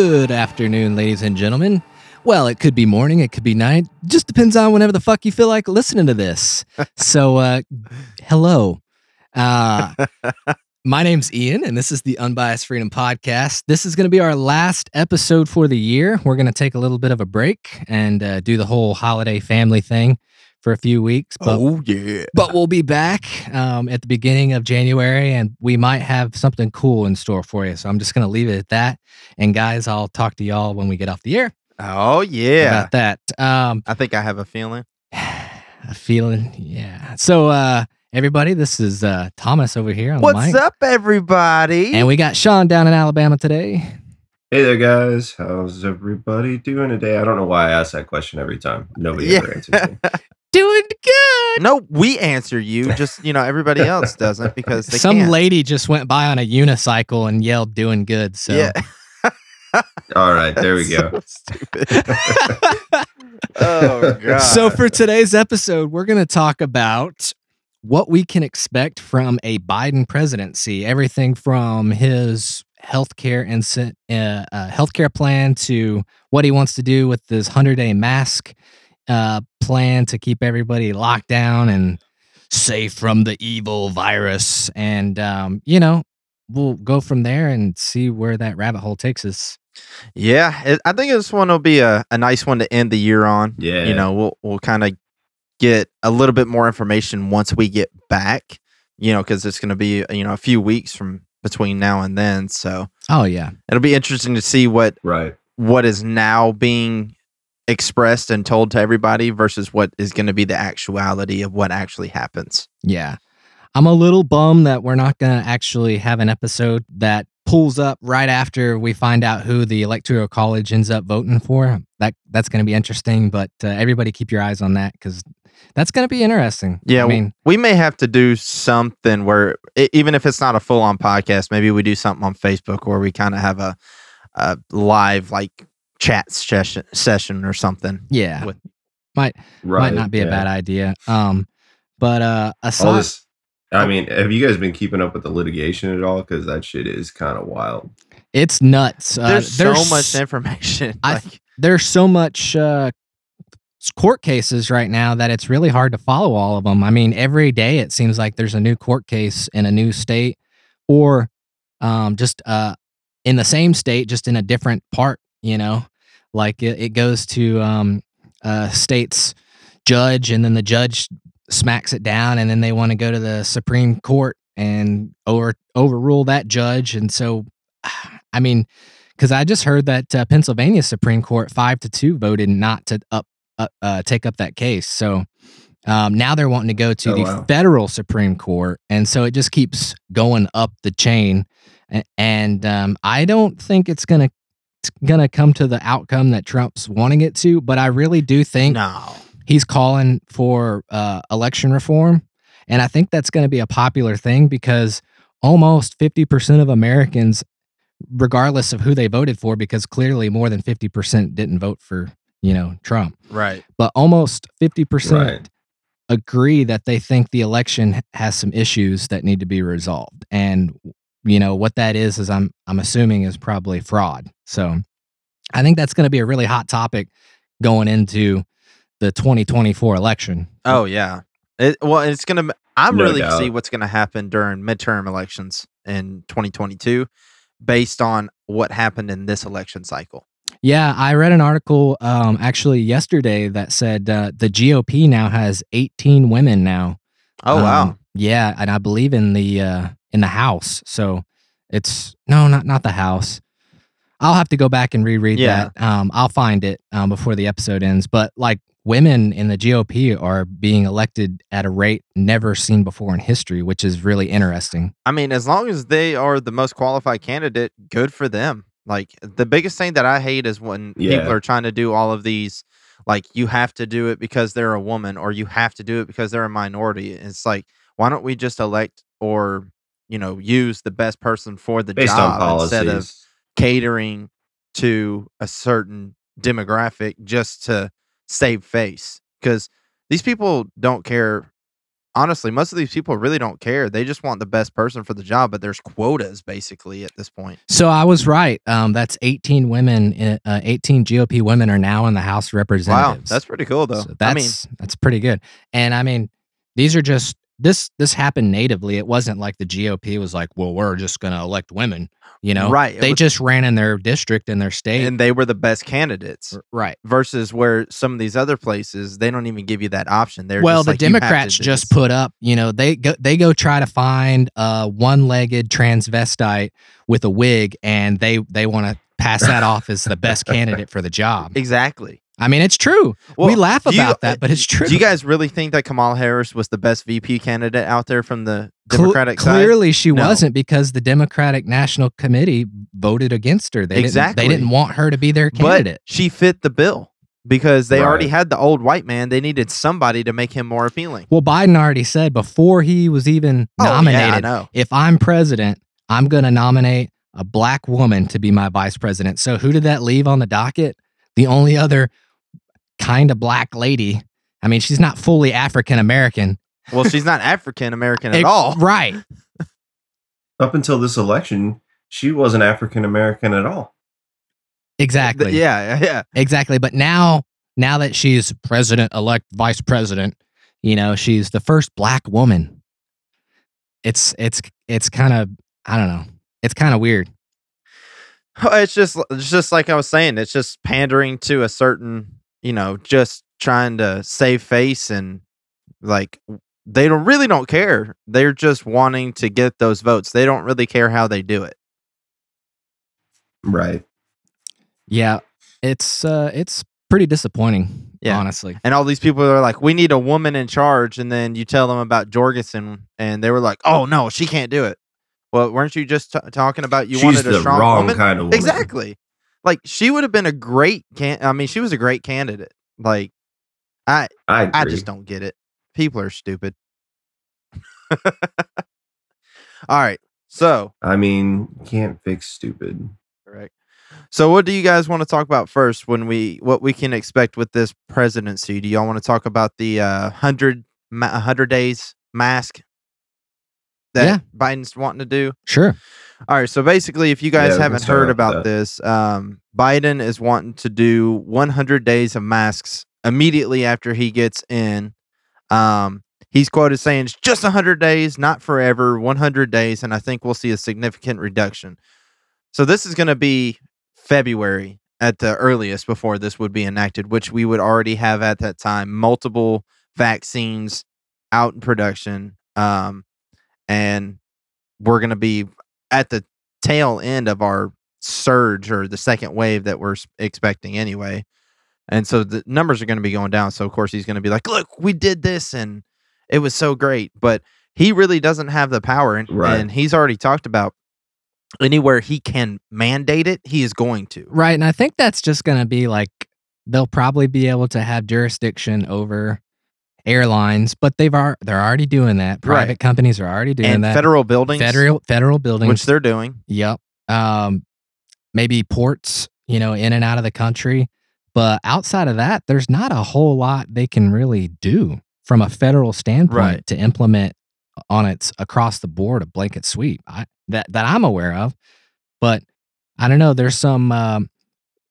Good afternoon, ladies and gentlemen. Well, it could be morning, it could be night. Just depends on whenever the fuck you feel like listening to this. so, uh, hello. Uh, my name's Ian, and this is the Unbiased Freedom Podcast. This is going to be our last episode for the year. We're going to take a little bit of a break and uh, do the whole holiday family thing for a few weeks. But oh yeah. but we'll be back um, at the beginning of January, and we might have something cool in store for you. So I'm just going to leave it at that. And guys, I'll talk to y'all when we get off the air Oh yeah. about that. Um, I think I have a feeling. a feeling, yeah. So uh, everybody, this is uh, Thomas over here on the What's mic, up, everybody? and we got Sean down in Alabama today. Hey there, guys. How's everybody doing today? I don't know why I ask that question every time. Nobody Yeah. ever answers me. Doing good. no, we answer you. Just you know, everybody else doesn't because they Some can't. lady just went by on a unicycle and yelled, "Doing good." So Yeah. All right, there we go. So stupid. Oh god. So for today's episode, we're going to talk about what we can expect from a Biden presidency. Everything from his healthcare and uh, uh, healthcare plan to what he wants to do with this hundred day mask uh, plan to keep everybody locked down and safe from the evil virus. And um, you know, we'll go from there and see where that rabbit hole takes us. yeah, it, I think this one will be a, a nice one to end the year on. Yeah. You know, we'll we'll kind of get a little bit more information once we get back. You know, because it's going to be you know a few weeks from between now and then. So Oh yeah, it'll be interesting to see what Right. what is now being expressed and told to everybody versus what is going to be the actuality of what actually happens. Yeah. I'm a little bummed that we're not going to actually have an episode that pulls up right after we find out who the electoral college ends up voting for. That that's going to be interesting, but uh, everybody keep your eyes on that cuz that's going to be interesting. Yeah, I mean, We may have to do something where even if it's not a full on podcast, maybe we do something on Facebook where we kind of have a, a live like chat session session or something. yeah. with- Right. might not be a bad idea. Um but uh All aside this. I mean, have you guys been keeping up with the litigation at all? Because that shit is kind of wild. it's nuts. Uh, there's, so much information. I- like, there's so much uh, court cases right now that it's really hard to follow all of them. I mean, every day it seems like there's a new court case in a new state, or um, just uh, in the same state, just in a different part. You know, like it, it goes to um, a state's judge, and then the judge smacks it down, and then they want to go to the Supreme Court and over overrule that judge, and so, I mean because I just heard that uh, Pennsylvania Supreme Court five to two voted not to up uh, uh, take up that case. So um, now they're wanting to go to Oh, the wow. federal Supreme Court, and so it just keeps going up the chain. And um, I don't think it's gonna it's gonna come to the outcome that Trump's wanting it to, but I really do think no. he's calling for uh, election reform. And I think that's going to be a popular thing because almost 50% of Americans, regardless of who they voted for, because clearly more than 50% didn't vote for, you know, Trump, Right. but almost 50% Right. agree that they think the election has some issues that need to be resolved. And, you know, what that is, is I'm, I'm assuming is probably fraud. So I think that's going to be a really hot topic going into the 2024 election. Oh yeah. It, well, it's gonna. I'm No really to see what's gonna happen during midterm elections in 2022, based on what happened in this election cycle. Yeah, I read an article um, actually yesterday that said uh, the GOP now has 18 women now. Oh Um, wow. Yeah, and I believe in the uh, in the House. So it's no, not not the House. I'll have to go back and reread Yeah. that. Um, I'll find it um, before the episode ends. But like women in the GOP are being elected at a rate never seen before in history, which is really interesting. I mean, as long as they are the most qualified candidate, good for them. Like the biggest thing that I hate is when people are trying to do all of these, like you have to do it because they're a woman or you have to do it because they're a minority. It's like, why don't we just elect or you know use the best person for the Based job instead of catering to a certain demographic just to save face because these people don't care honestly, most of these people really don't care. They just want the best person for the job, but there's quotas basically at this point. So I was right. Um, that's 18 women, uh, 18 GOP women are now in the House of Wow, that's pretty cool though. So I that's mean, that's pretty good. And I mean, these are just this this happened natively. It wasn't like the GOP was like, well, we're just going to elect women. You know, Right, They was- just ran in their district in their state. and they were the best candidates. R- right. versus where some of these other places they don't even give you that option. They're well, just the like, "You have to Democrats just this." put up, you know, they go they go try to find a one-legged transvestite with a wig, and they they want to pass that off as the best candidate for the job. exactly. I mean, it's true. we laugh do you- about that, uh, but it's true. Do you guys really think that Kamala Harris was the best VP candidate out there from the Democratic side? clearly, she No. wasn't because the Democratic National Committee voted against her. They Exactly. didn't. They didn't want her to be their candidate. But she fit the bill because they already had the old white man. They needed somebody to make him more appealing. well, Biden already said before he was even Oh, yeah, nominated, know. if I'm president, I'm going to nominate a black woman to be my vice president. So who did that leave on the docket? The only other kind of black lady. I mean, she's not fully African American Well, she's not African American at Ex- all. right? Up until this election, she wasn't African American at all. Exactly. Yeah, yeah. Exactly. But now, now that she's president elect, vice president, you know, she's the first black woman. It's it's it's kind of I don't know. It's kind of weird. It's just it's just like I was saying. It's just pandering to a certain, you know, just trying to save face and like they don't really don't care. They're just wanting to get those votes. They don't really care how they do it. Right. Yeah, it's uh it's pretty disappointing. Yeah. honestly. And all these people are like, "We need a woman in charge," and then you tell them about Jorgensen, and they were like, "Oh no, she can't do it." Well, weren't you just t- talking about you She's wanted a the strong wrong woman? kind of woman. Exactly. Like she would have been a great can. I mean, she was a great candidate. Like I, I. I just don't get it. People are stupid. All right. So, I mean, can't fix stupid. correct. So, what do you guys want to talk about first? When we what we can expect with this presidency? Do y'all want to talk about the uh, hundred ma- hundred days mask that Yeah. Biden's wanting to do? Sure. All right. So basically, if you guys Yeah, haven't heard about this, um, Biden is wanting to do 100 days of masks immediately after he gets in. Um, he's quoted saying it's just 100 days, not forever, 100 days, and I think we'll see a significant reduction. So this is going to be February at the earliest before this would be enacted, which we would already have at that time multiple vaccines out in production. Um, and we're going to be at the tail end of our surge or the second wave that we're expecting anyway. And so the numbers are going to be going down. So of course he's going to be like, "Look, we did this and it was so great." But he really doesn't have the power and, Right. and he's already talked about anywhere he can mandate it, he is going to. Right, and I think that's just going to be like they'll probably be able to have jurisdiction over airlines, but they've are they're already doing that. Private Right. companies are already doing And that. federal buildings, federal federal buildings, which they're doing. Yep. Um, maybe ports, you know, in and out of the country. But outside of that, there's not a whole lot they can really do from a federal standpoint Right. to implement on its across the board a blanket sweep I, that that I'm aware of. But I don't know. There's some um,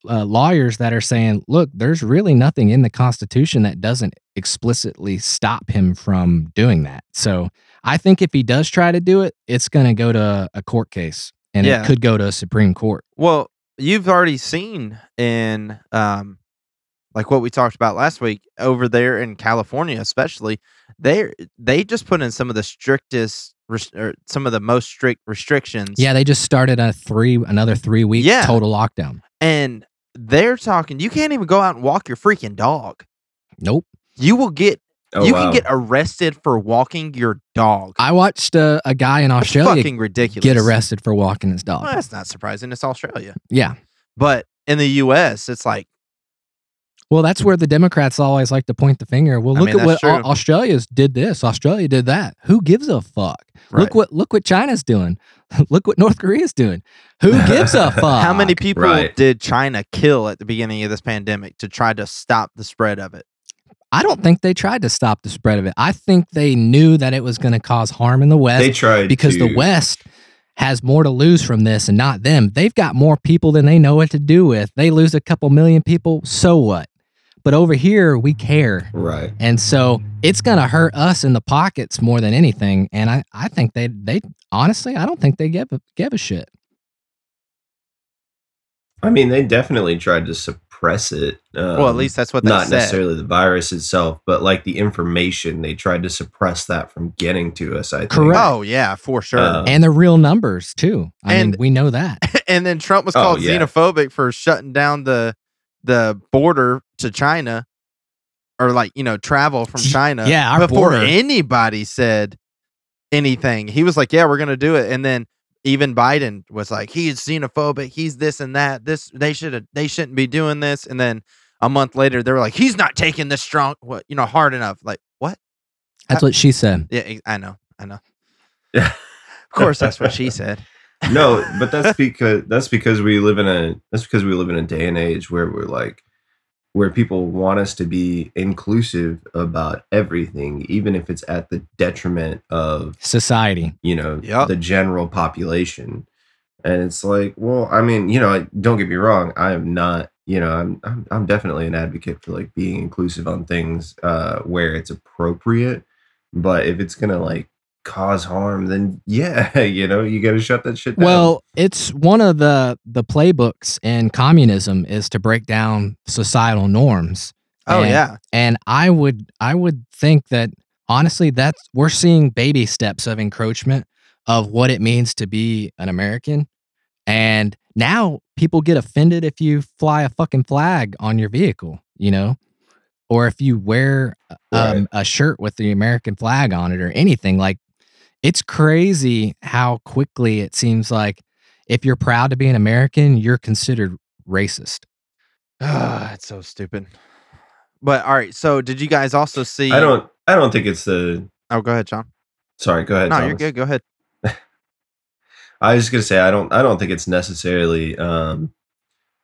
uh, lawyers that are saying, look, there's really nothing in the Constitution that doesn't explicitly stop him from doing that. So I think if he does try to do it, it's going to go to a court case and Yeah. it could go to a Supreme Court. Well, you've already seen in um like what we talked about last week over there in California especially they they just put in some of the strictest or some of the most strict restrictions. Yeah, they just started a three another three week Yeah. total lockdown. And they're talking you can't even go out and walk your freaking dog. Nope. You will get Oh, you wow. can get arrested for walking your dog. I watched uh, a guy in That's Australia fucking ridiculous. get arrested for walking his dog. Well, that's not surprising. It's Australia. Yeah. But in the US, it's like Well, that's where the Democrats always like to point the finger. Well, I look mean, at what that's true. Australia's did this. Australia did that. Who gives a fuck? right. Look what look what China's doing. look what North Korea's doing. Who gives a fuck? How many people Right. did China kill at the beginning of this pandemic to try to stop the spread of it? I don't think they tried to stop the spread of it. I think they knew that it was going to cause harm in the West They tried because to, the West has more to lose from this and not them. They've got more people than they know what to do with. They lose a couple million people, so what? But over here, we care. Right. And so it's going to hurt us in the pockets more than anything. And I, I think they, they honestly, I don't think they give a, give a shit. I mean, they definitely tried to suppress it. Um, well, at least that's what they not said. necessarily the virus itself, but like the information, they tried to suppress that from getting to us. I think. Correct. Oh yeah, for sure. Uh, And the real numbers, too. I mean, And- we know that. and then Trump was Oh, called yeah. xenophobic for shutting down the the border to China, or like you know travel from China. yeah, our before border. anybody said anything, he was like, "Yeah, we're gonna do it." And then even Biden was like, "He's xenophobic. He's this and that. This they should have. They shouldn't be doing this." And then a month later, they were like, "He's not taking this strong, what you know, hard enough." Like what? That's what she said. Yeah, I know, I know. Yeah. Of course, that's what she said. no, but that's because that's because we live in a that's because we live in a day and age where we're like where people want us to be inclusive about everything, even if it's at the detriment of Society. you know Yep. the general population. And it's like, well, I mean, you know, don't get me wrong, I am not, you know, I'm I'm, I'm definitely an advocate for like being inclusive on things uh, where it's appropriate. But if it's gonna like cause harm, then yeah, you know, you got to shut that shit down. Well, it's one of the the playbooks in communism is to break down societal norms. Oh And- yeah, And I would I would think that honestly that's we're seeing baby steps of encroachment of what it means to be an American. And now people get offended if you fly a fucking flag on your vehicle, you know? Or if you wear um, Right. a shirt with the American flag on it or anything like it's crazy how quickly it seems like if you're proud to be an American, you're considered racist. Ah, it's so stupid. But all right, so did you guys also see? I don't I don't think it's the Oh, go ahead, John. sorry, go ahead. No, you're good. Go ahead. I was just gonna say I don't I don't think it's necessarily um,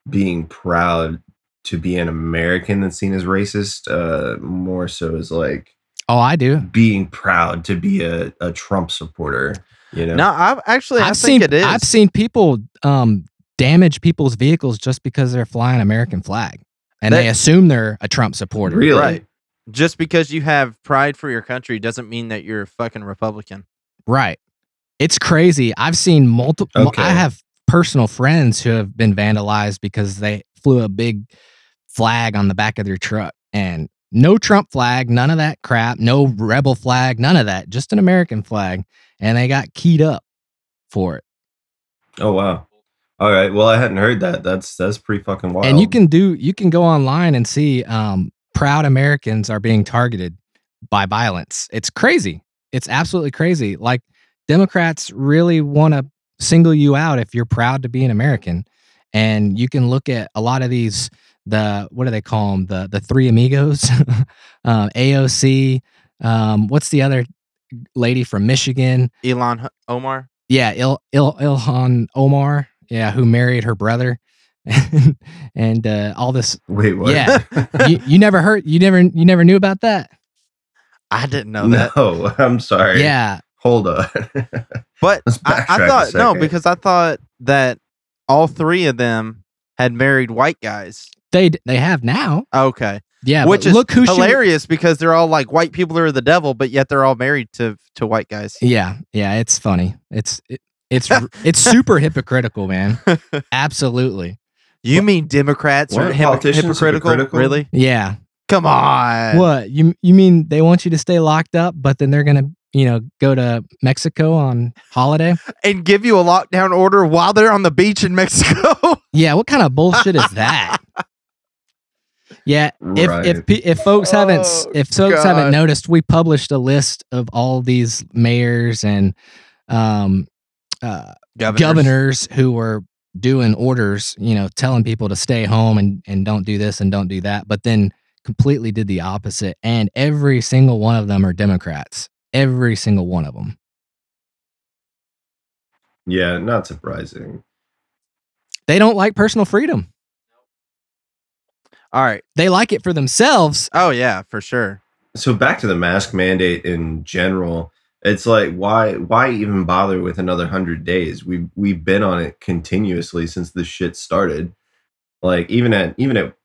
being proud to be an American that's seen as racist. Uh, more so as like Oh, I do. being proud to be a, a Trump supporter. You know, No, I've actually I I've think seen it is. I've seen people um, damage people's vehicles just because they're flying American flag, and they assume they're a Trump supporter. really. Right. Just because you have pride for your country doesn't mean that you're a fucking Republican. Right. It's crazy. I've seen multiple. Okay. I have personal friends who have been vandalized because they flew a big flag on the back of their truck, and no Trump flag, none of that crap, no rebel flag, none of that, just an American flag, and they got keyed up for it. Oh wow. All right. Well, I hadn't heard that. That's that's pretty fucking wild. and you can do you can go online and see um, proud americans are being targeted by violence it's crazy it's absolutely crazy like democrats really want to single you out if you're proud to be an american and you can look at a lot of these the what do they call them the the three amigos um, aoc um, what's the other lady from michigan Ilhan H- Omar. yeah, Il, Il, Ilhan Omar, yeah, who married her brother, and, and uh, all this. wait. What? Yeah. You, you never heard, you never, you never knew about that. I didn't know that. no, I'm sorry. Yeah, Hold on. But I, I thought no, because I thought that all three of them had married white guys. They they have now. Okay. Yeah, Which is look who she- hilarious because they're all like white people are the devil, but yet they're all married to to white guys. yeah, yeah, it's funny. It's it, it's it's super hypocritical, man. Absolutely. You mean Democrats are hypo- politicians hypocritical? hypocritical? Really? Yeah. Come on. What you you mean they want you to stay locked up, but then they're gonna you know go to Mexico on holiday? And give you a lockdown order while they're on the beach in Mexico? Yeah, what kind of bullshit is that? Yeah, if Right. if pe- if folks haven't Oh, if folks God. haven't noticed, we published a list of all these mayors and um uh, governors who were doing orders, you know, telling people to stay home and and don't do this and don't do that, but then completely did the opposite. And every single one of them are Democrats. Every single one of them. yeah, not surprising. They don't like personal freedom. All right. They like it for themselves. Oh yeah, for sure. so back to the mask mandate in general it's like why why even bother with another 100 days we've we've been on it continuously since this shit started like even at even at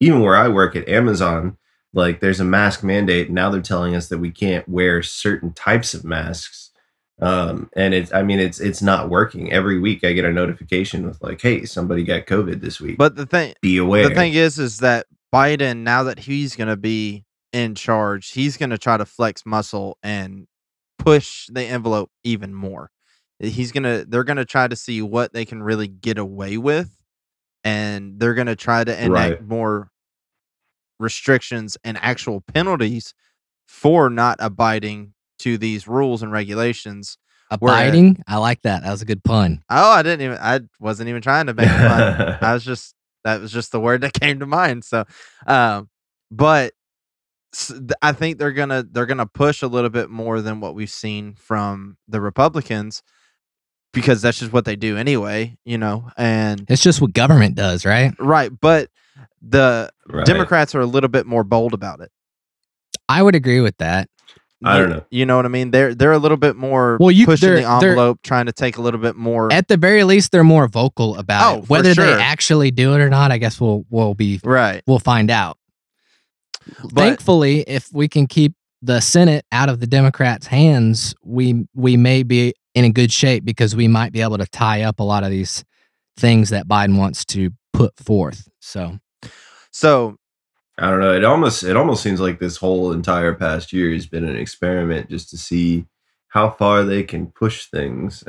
even where i work at amazon like there's a mask mandate now they're telling us that we can't wear certain types of masks um and it's i mean it's it's not working every week i get a notification with like hey somebody got covid this week But the thing be aware the thing is is that Biden now that he's going to be in charge, he's going to try to flex muscle and push the envelope even more. He's going to they're going to try to see what they can really get away with and they're going to try to enact Right. more restrictions and actual penalties for not abiding to these rules and regulations. Abiding. I like that. That was a good pun. Oh, I didn't even I wasn't even trying to make fun. I was just that was just the word that came to mind. So, um, but I think they're gonna they're gonna push a little bit more than what we've seen from the Republicans because that's just what they do anyway, you know. And It's just what government does, right? right, but the Right. Democrats are a little bit more bold about it. I would agree with that. I don't know. You know what I mean? They're they're a little bit more Well, you- pushing the they're- they're- envelope, trying to take a little bit more. At the very least, they're more vocal about Oh, it. Whether sure. they actually do it or not, I guess we'll we'll be right. we'll find out. But Thankfully, if we can keep the Senate out of the Democrats' hands, we we may be in a good shape because we might be able to tie up a lot of these things that Biden wants to put forth. So so I don't know. It almost it almost seems like this whole entire past year has been an experiment just to see how far they can push things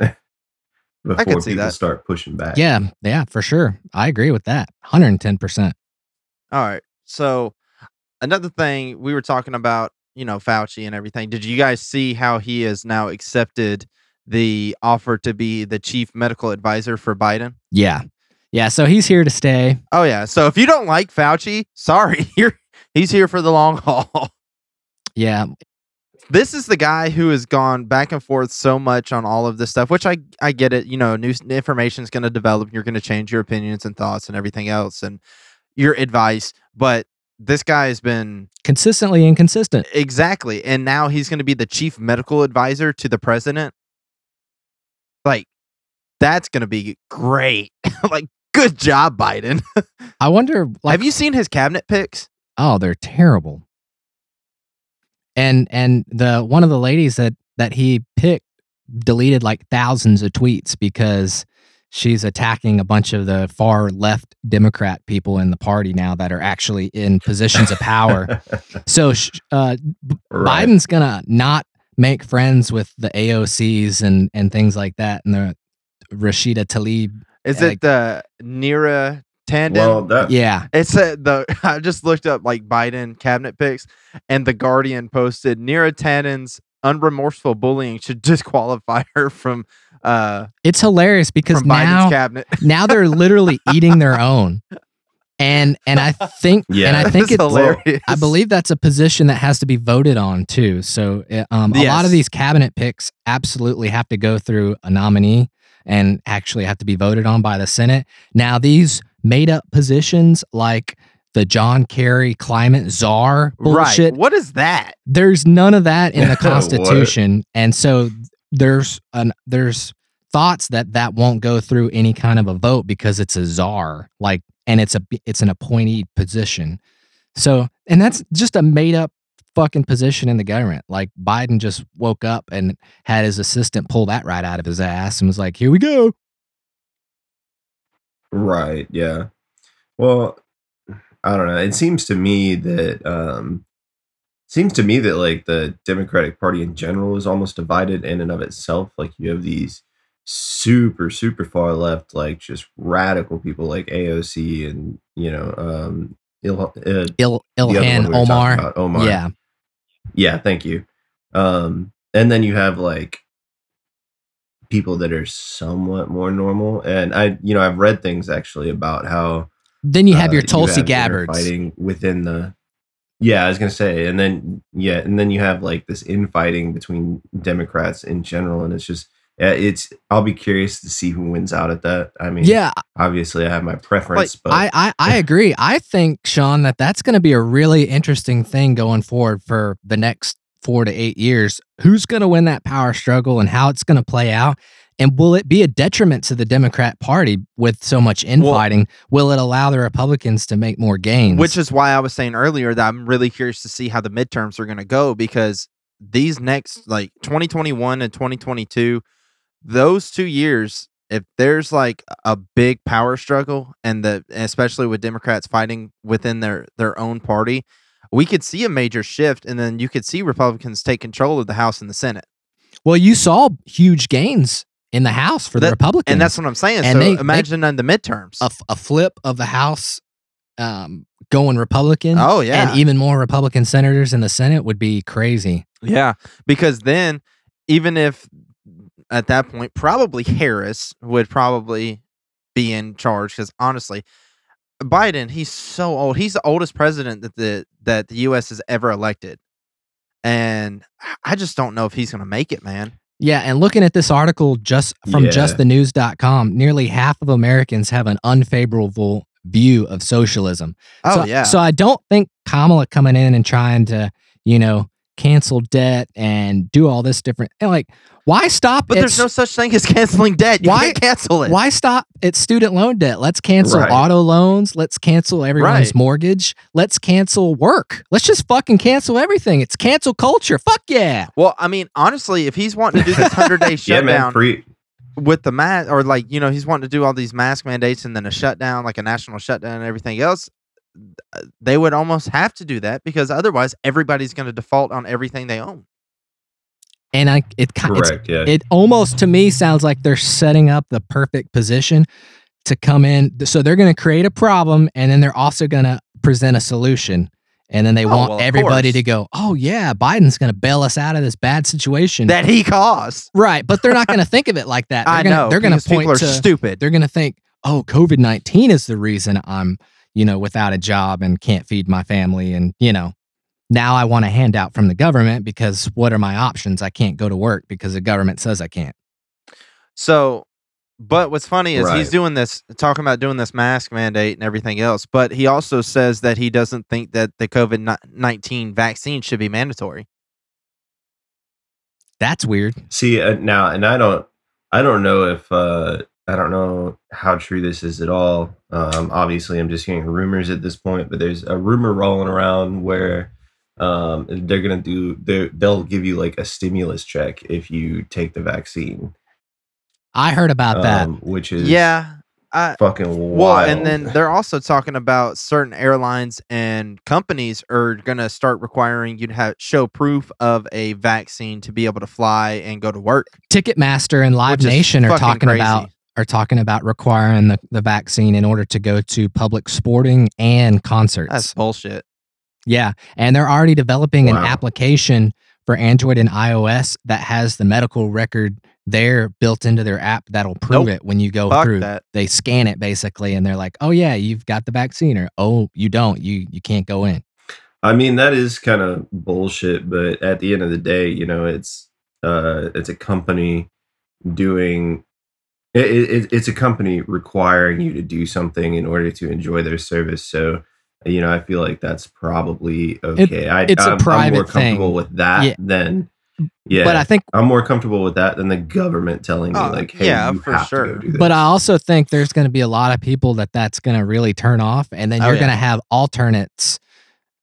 before see people that. start pushing back. yeah, yeah, for sure. I agree with that. 110%. All right. So another thing we were talking about, you know, Fauci and everything. Did you guys see how he has now accepted the offer to be the chief medical advisor for Biden? Yeah. Yeah, so he's here to stay. Oh yeah. So if you don't like Fauci, sorry, you're he's here for the long haul. Yeah, this is the guy who has gone back and forth so much on all of this stuff, which I I get it. You know, new information is going to develop. You're going to change your opinions and thoughts and everything else and your advice. But this guy has been consistently inconsistent. exactly, and now he's going to be the chief medical advisor to the president. Like, that's going to be great. like, good job, Biden. I wonder like Have you seen his cabinet picks? oh, they're terrible. And and the one of the ladies that that he picked deleted like thousands of tweets because she's attacking a bunch of the far left Democrat people in the party now that are actually in positions of power. So uh, Right. Biden's gonna not make friends with the AOCs and and things like that, and the Rashida Tlaib. Is Yeah, it the Neera Tanden? well, that Yeah, It's a, the I just looked up like Biden cabinet picks, and the Guardian posted Neera Tanden's unremorseful bullying should disqualify her from uh it's hilarious because now Biden's cabinet. now they're literally eating their own, and and I think and I think It's it's hilarious. I believe that's a position that has to be voted on too. So uh, um, a lot of these cabinet picks absolutely have to go through a nominee and actually have to be voted on by the Senate. Now these made up positions like the John Kerry climate czar bullshit, Right. What is that? there's none of that in the Constitution, and so there's an there's thoughts that that won't go through any kind of a vote because it's a czar, like, and it's a it's an appointed position. So, and that's just a made up fucking position in the government. Like Biden just woke up and had his assistant pull that right out of his ass and was like, "Here we go." Right. Yeah. Well, I don't know. It seems to me that um seems to me that like the Democratic Party in general is almost divided in and of itself. Like you have these super super far left like just radical people like AOC and you know um Il, uh, Il the other one Ilhan we Omar. Omar. Yeah, Yeah, thank you. Um, and then you have like people that are somewhat more normal. And I, you know, I've read things actually about how then you have uh, your Tulsi have Gabbards. fighting within the. Yeah, I was gonna say, and then yeah, and then you have like this infighting between Democrats in general, and it's just it's. I'll be curious to see who wins out at that. I mean, Yeah, obviously I have my preference, but I, I I agree. I think Sean that that's going to be a really interesting thing going forward for the next four to eight years. Who's going to win that power struggle and how it's going to play out, and will it be a detriment to the Democrat Party with so much infighting? will it allow the Republicans to make more gains? Which is why I was saying earlier that I'm really curious to see how the midterms are going to go because these next like 2021 and 2022 those two years if there's like a big power struggle and the especially with Democrats fighting within their their own party we could see a major shift and then you could see Republicans take control of the House and the Senate well, you saw huge gains in the House for the That- Republicans, and that's what I'm saying And so they- they- imagine on the midterms a flip of the House um, going Republican. oh yeah and even more Republican senators in the Senate would be crazy. Yeah, because then even if at that point probably Harris would probably be in charge because honestly, Biden he's so old. He's the oldest president that the that the U.S. has ever elected, and I just don't know if he's going to make it, man. Yeah, and looking at this article just from Yeah. justthenews.com, nearly half of Americans have an unfavorable view of socialism. Oh so, yeah, So I don't think Kamala coming in and trying to, you know, cancel debt and do all this different and like why stop but there's no such thing as canceling debt. You Why- cancel it. why stop at student loan debt? Let's cancel Right. auto loans. Let's cancel everyone's Right. mortgage. Let's cancel work. Let's just fucking cancel everything. It's cancel culture. Fuck yeah. Well, I mean, honestly, if he's wanting to do this hundred day shutdown yeah, man, shutdown, free. with the mask or like you know he's wanting to do all these mask mandates and then a shutdown like a national shutdown and everything else Uh, they would almost have to do that because otherwise everybody's going to default on everything they own And I it ki- Correct. Yeah. it almost to me sounds like they're setting up the perfect position to come in. So they're going to create a problem and then they're also going to present a solution. And then they Oh, want well, everybody course. to go, oh, yeah, Biden's going to bail us out of this bad situation. that he caused right. But they're not going to think of it like that. They're i gonna, know They're going to point people are to, stupid they're going to think, oh, COVID 19 is the reason I'm, you know, without a job and can't feed my family. And, you know, now I want a handout from the government because what are my options? I can't go to work because the government says I can't. so but what's funny is he's doing this talking about doing this mask mandate and everything else but he also says that he doesn't think that the covid-19 vaccine should be mandatory That's weird. See uh, now, and I don't, I don't know if uh, I don't know how true this is at all. Um, obviously, I'm just hearing rumors at this point, but there's a rumor rolling around where um, they're gonna do, they're- they'll give you like a stimulus check if you take the vaccine, I heard about that. um, which is yeah I, fucking wild. Well, and then they're also talking about certain airlines and companies are going to start requiring you to have show proof of a vaccine to be able to fly and go to work. Ticketmaster and Live Nation are talking crazy. about are talking about requiring the, the vaccine in order to go to public sporting and concerts. That's bullshit. yeah. And they're already developing an application for Android and iOS that has the medical record there built into their app that'll prove Nope. it when you go Fuck through. that. They scan it basically and they're like, Oh yeah, you've got the vaccine or oh you don't. You you can't go in. I mean, that is kind of bullshit, but at the end of the day, you know, it's uh, it's a company doing it, it, it's a company requiring you to do something in order to enjoy their service. So, you know, I feel like that's probably okay. I, it's a I'm, I'm more private comfortable thing. with that Yeah. than yeah. But I think I'm more comfortable with that than the government telling me Oh, like, hey, yeah, you for have to sure. go do this. But I also think there's going to be a lot of people that that's going to really turn off, and then Oh, you're yeah. going to have alternates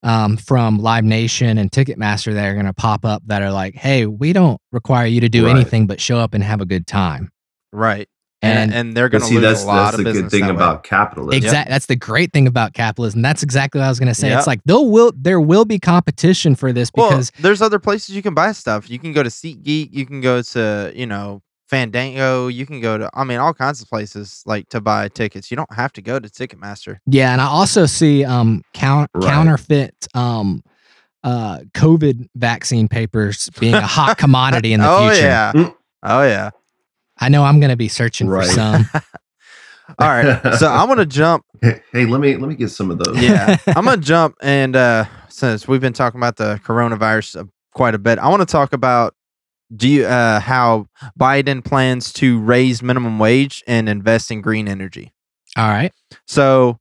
um, from Live Nation and Ticketmaster that are going to pop up that are like, "Hey, we don't require you to do Right. anything but show up and have a good time." Right. And, And, and they're going to see, lose that's a lot that's of the business good thing that way. about capitalism. exact that's the great thing about capitalism. That's exactly what I was going to say. Yep. It's like there will there will be competition for this Well, because there's other places you can buy stuff. You can go to SeatGeek. You can go to you know Fandango. You can go to I mean all kinds of places like to buy tickets. You don't have to go to Ticketmaster. Yeah, and I also see um count, Right. counterfeit um uh COVID vaccine papers being a hot commodity in the oh future. Oh yeah. Mm. Oh yeah. I know I'm going to be searching Right. for some. All right. So I'm gonna jump. hey, let me let me get some of those. Yeah, I'm gonna jump and uh since we've been talking about the coronavirus uh, quite a bit, I want to talk about do you uh, how Biden plans to raise minimum wage and invest in green energy. All right. So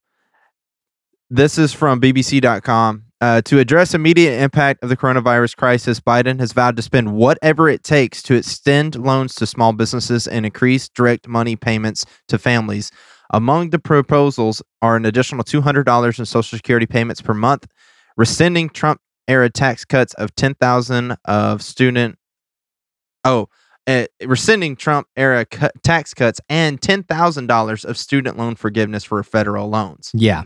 this is from BBC.com. Uh, to address immediate impact of the coronavirus crisis, Biden has vowed to spend whatever it takes to extend loans to small businesses and increase direct money payments to families. Among the proposals are an additional $200 in Social Security payments per month, rescinding Trump era tax cuts of 10,000 of student oh, uh, rescinding Trump era cut, tax cuts and $10,000 of student loan forgiveness for federal loans. Yeah.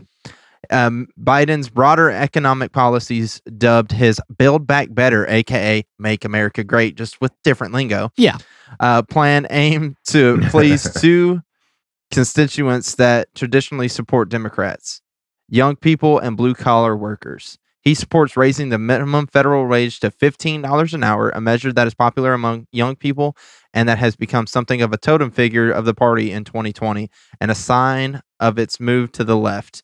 Um, Biden's broader economic policies, dubbed his Build Back Better, aka Make America Great, just with different lingo. Yeah. Uh, plan aimed to please two constituents that traditionally support Democrats young people and blue collar workers. He supports raising the minimum federal wage to $15 an hour, a measure that is popular among young people and that has become something of a totem figure of the party in 2020 and a sign of its move to the left.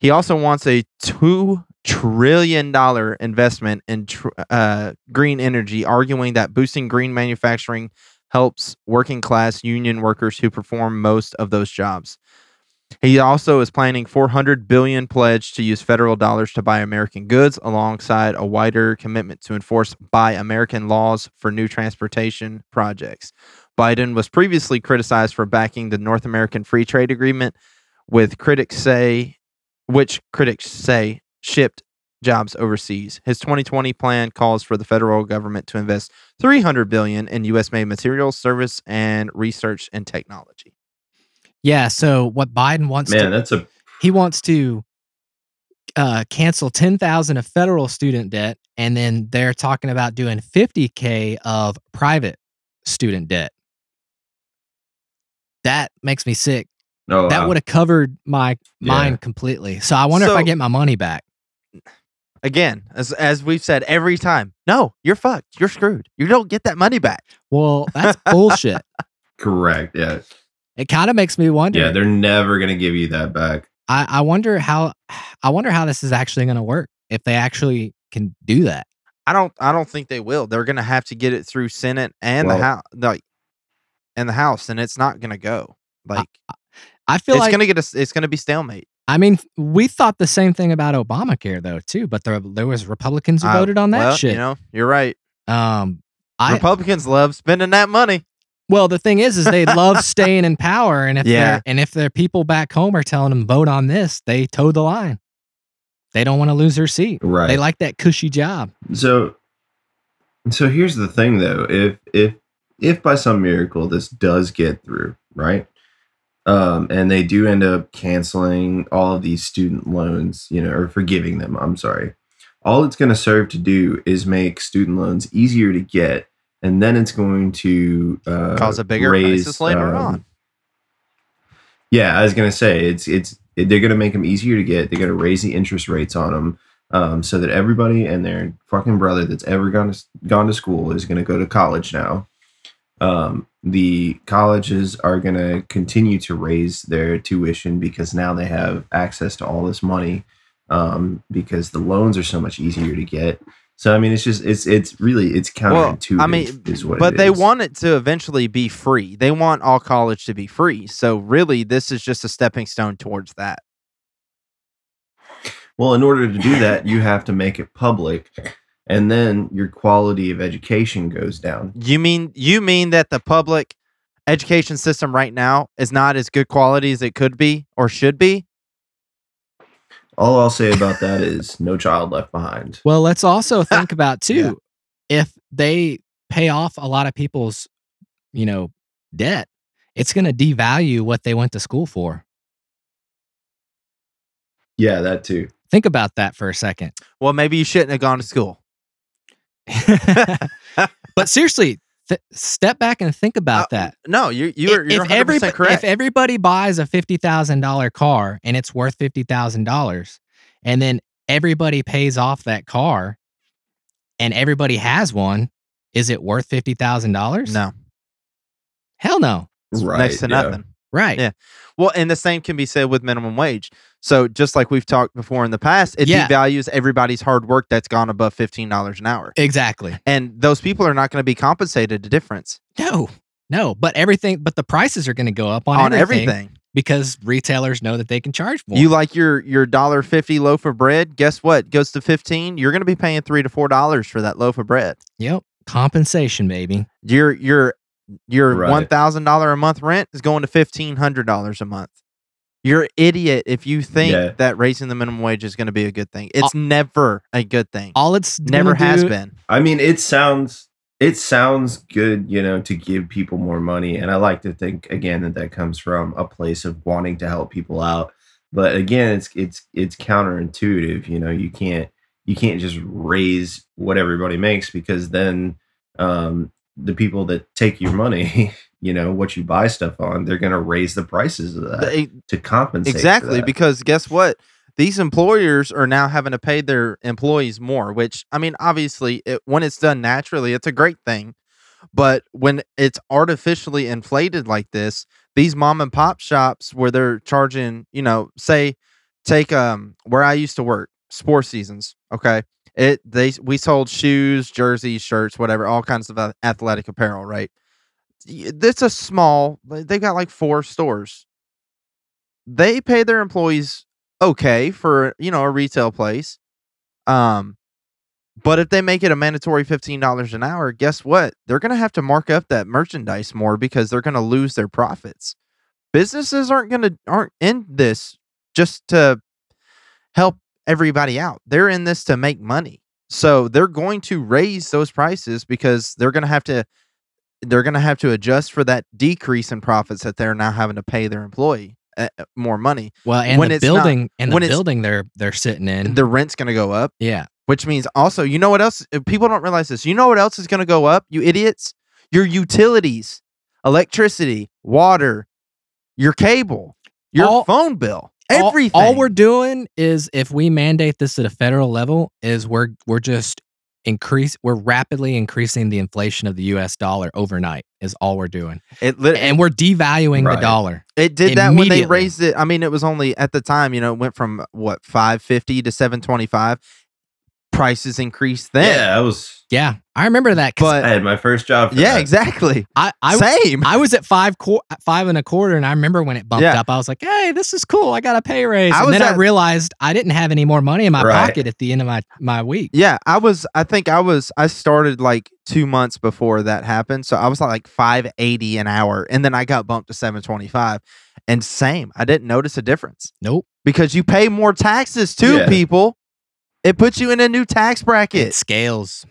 He also wants a $2 trillion investment in tr- uh, green energy, arguing that boosting green manufacturing helps working class union workers who perform most of those jobs. He also is planning 400 billion pledge to use federal dollars to buy American goods alongside a wider commitment to enforce buy American laws for new transportation projects. Biden was previously criticized for backing the North American Free Trade Agreement with critics say which critics say shipped jobs overseas. His 2020 plan calls for the federal government to invest 300 billion in US made materials, service and research and technology. Yeah. So what Biden wants Man, to that's a he wants to uh, cancel ten thousand of federal student debt, and then they're talking about doing fifty k of private student debt. That makes me sick. Oh, that wow. would have covered my Yeah. mind completely. So I wonder if I get my money back. Again, as as we've said every time, no, you're fucked. You're screwed. You don't get that money back. Well, that's bullshit. correct. Yeah, It kind of makes me wonder. yeah. They're never gonna give you that back. I, I wonder how I wonder how this is actually going to work if they actually can do that. I don't I don't think they will. They're gonna have to get it through Senate and the house like and the House, and it's not gonna go. Like I feel it's like gonna get us it's gonna be stalemate. I mean, we thought the same thing about Obamacare though too, but there there was Republicans who Uh, voted on that well, shit. You know, you're right. um, I Republicans love spending that money. well, the thing is, is they love staying in power, and if Yeah. and if their people back home are telling them vote on this, they toe the line. They don't want to lose their seat. Right. They like that cushy job. So, so here's the thing, though. If if if by some miracle this does get through, right, um, and they do end up canceling all of these student loans, you know, or forgiving them, I'm sorry. All it's going to serve to do is make student loans easier to get, and then it's going to uh, Cause a bigger raise, crisis later um, on. Yeah, I was gonna say it's it's they're gonna make them easier to get. They're gonna raise the interest rates on them, um, so that everybody and their fucking brother that's ever gone to gone to school is gonna go to college now. Um, the colleges are gonna continue to raise their tuition because now they have access to all this money, um, because the loans are so much easier to get. So I mean, it's just it's it's really it's Well, counterintuitive. I mean, is what but they is. want it to eventually be free. They want all college to be free. So really, this is just a stepping stone towards that. Well, in order to do that, you have to make it public, and then your quality of education goes down. You mean you mean that the public education system right now is not as good quality as it could be or should be? All I'll say about that is no child left behind. Well, let's also think about too Yeah. if they pay off a lot of people's, you know, debt, it's going to devalue what they went to school for. Yeah, that too. Think about that for a second. Well, maybe you shouldn't have gone to school. but seriously, th- step back and think about Uh, that. No, you you're if, you're if 100 everybo- percent correct. if everybody buys a fifty thousand dollar car and it's worth fifty thousand dollars, and then everybody pays off that car, and everybody has one, is it worth fifty thousand dollars? no, hell no. Right. next to yeah. nothing. Right. Yeah. Well, and the same can be said with minimum wage. So just like we've talked before in the past, it Yeah. devalues everybody's hard work that's gone above fifteen dollars an hour, Exactly. and those people are not going to be compensated a difference No. No. But everything. But the prices are going to go up on, on everything, everything. because retailers know that they can charge more. You like your your dollar fifty loaf of bread? Guess what? Goes to fifteen. You're going to be paying three to four dollars for that loaf of bread. Yep. Compensation, baby. Your your your Right. one thousand dollar a month rent is going to fifteen hundred dollars a month. You're an idiot if you think Yeah. that raising the minimum wage is going to be a good thing. It's never a good thing. All it's Never gonna has do- been. I mean, it sounds it sounds good, you know, to give people more money, and I like to think again that that comes from a place of wanting to help people out. But again, it's it's it's counterintuitive. You know, you can't you can't just raise what everybody makes because then um, the people that take your money, you know, what you buy stuff on, they're going to raise the prices of that They- to compensate. exactly because guess what these employers are now having to pay their employees more which i mean obviously it, when it's done naturally it's a great thing but when it's artificially inflated like this these mom and pop shops where they're charging you know say take um where i used to work sports seasons okay it they we sold shoes jerseys shirts whatever all kinds of athletic apparel right? It's a small they got like four stores. They pay their employees okay for you know a retail place um but if they make it a mandatory $15 an hour guess what? They're going to have to mark up that merchandise more because they're going to lose their profits. Businesses aren't going to aren't in this just to help everybody out. They're in this to make money. So they're going to raise those prices because they're going to have to they're going to have to adjust for that decrease in profits that they're now having to pay their employee uh, more money. Well, and When the it's not- building and the when it's- building they're they're sitting in. the rent's going to go up yeah. which means also you know what else uh, people don't realize this you know what else is going to go up you idiots? Your utilities electricity water your cable your All- phone bill everything All, we're doing is if we mandate this at a federal level, is we're we're just increase we're rapidly increasing the inflation of the US dollar overnight is all we're doing. it, lit- And we're devaluing the dollar. it did that when they raised it i mean it was only at the time you know it went from what 550 to 725 prices increased then yeah, I was. Yeah. I remember that. but I had my first job. For yeah that. exactly I I, same I was at five qu- five and a quarter, and I remember when it bumped Yeah. up. I was like, "Hey, this is cool. I got a pay raise." I and was then I realized I didn't have any more money in my Right. pocket at the end of my my week. Yeah, I was. I think I was. I started like two months before that happened, so I was like five eighty an hour, and then I got bumped to seven twenty five. And same, I didn't notice a difference Nope. because you pay more taxes too, Yeah. people. It puts you in a new tax bracket. It scales.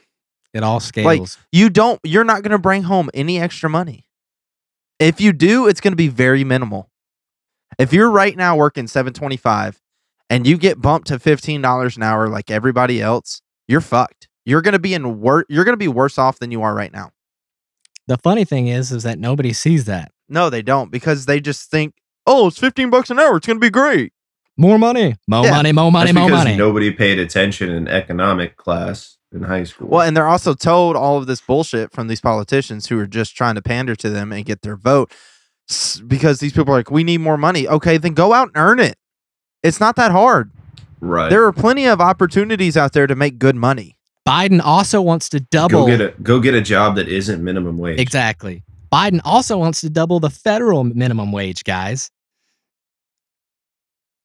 It all scales. You don't. You're not going to bring home any extra money. If you do, it's going to be very minimal. If you're right now working seven twenty five, and you get bumped to fifteen dollars an hour like everybody else, you're fucked. You're going to be in wor- You're going to be worse off than you are right now. the funny thing is, is that nobody sees that. No, they don't because they just think, oh, it's 15 bucks an hour. It's going to be great. More money, more Yeah. money, more money, That's more because money. nobody paid attention in economic class in high school. Well, and they're also told all of this bullshit from these politicians who are just trying to pander to them and get their vote because these people are like, we need more money. Okay, then go out and earn it. It's not that hard. right. There are plenty of opportunities out there to make good money. Biden also wants to double. go get a go get a job that isn't minimum wage. Exactly. Biden also wants to double the federal minimum wage, guys.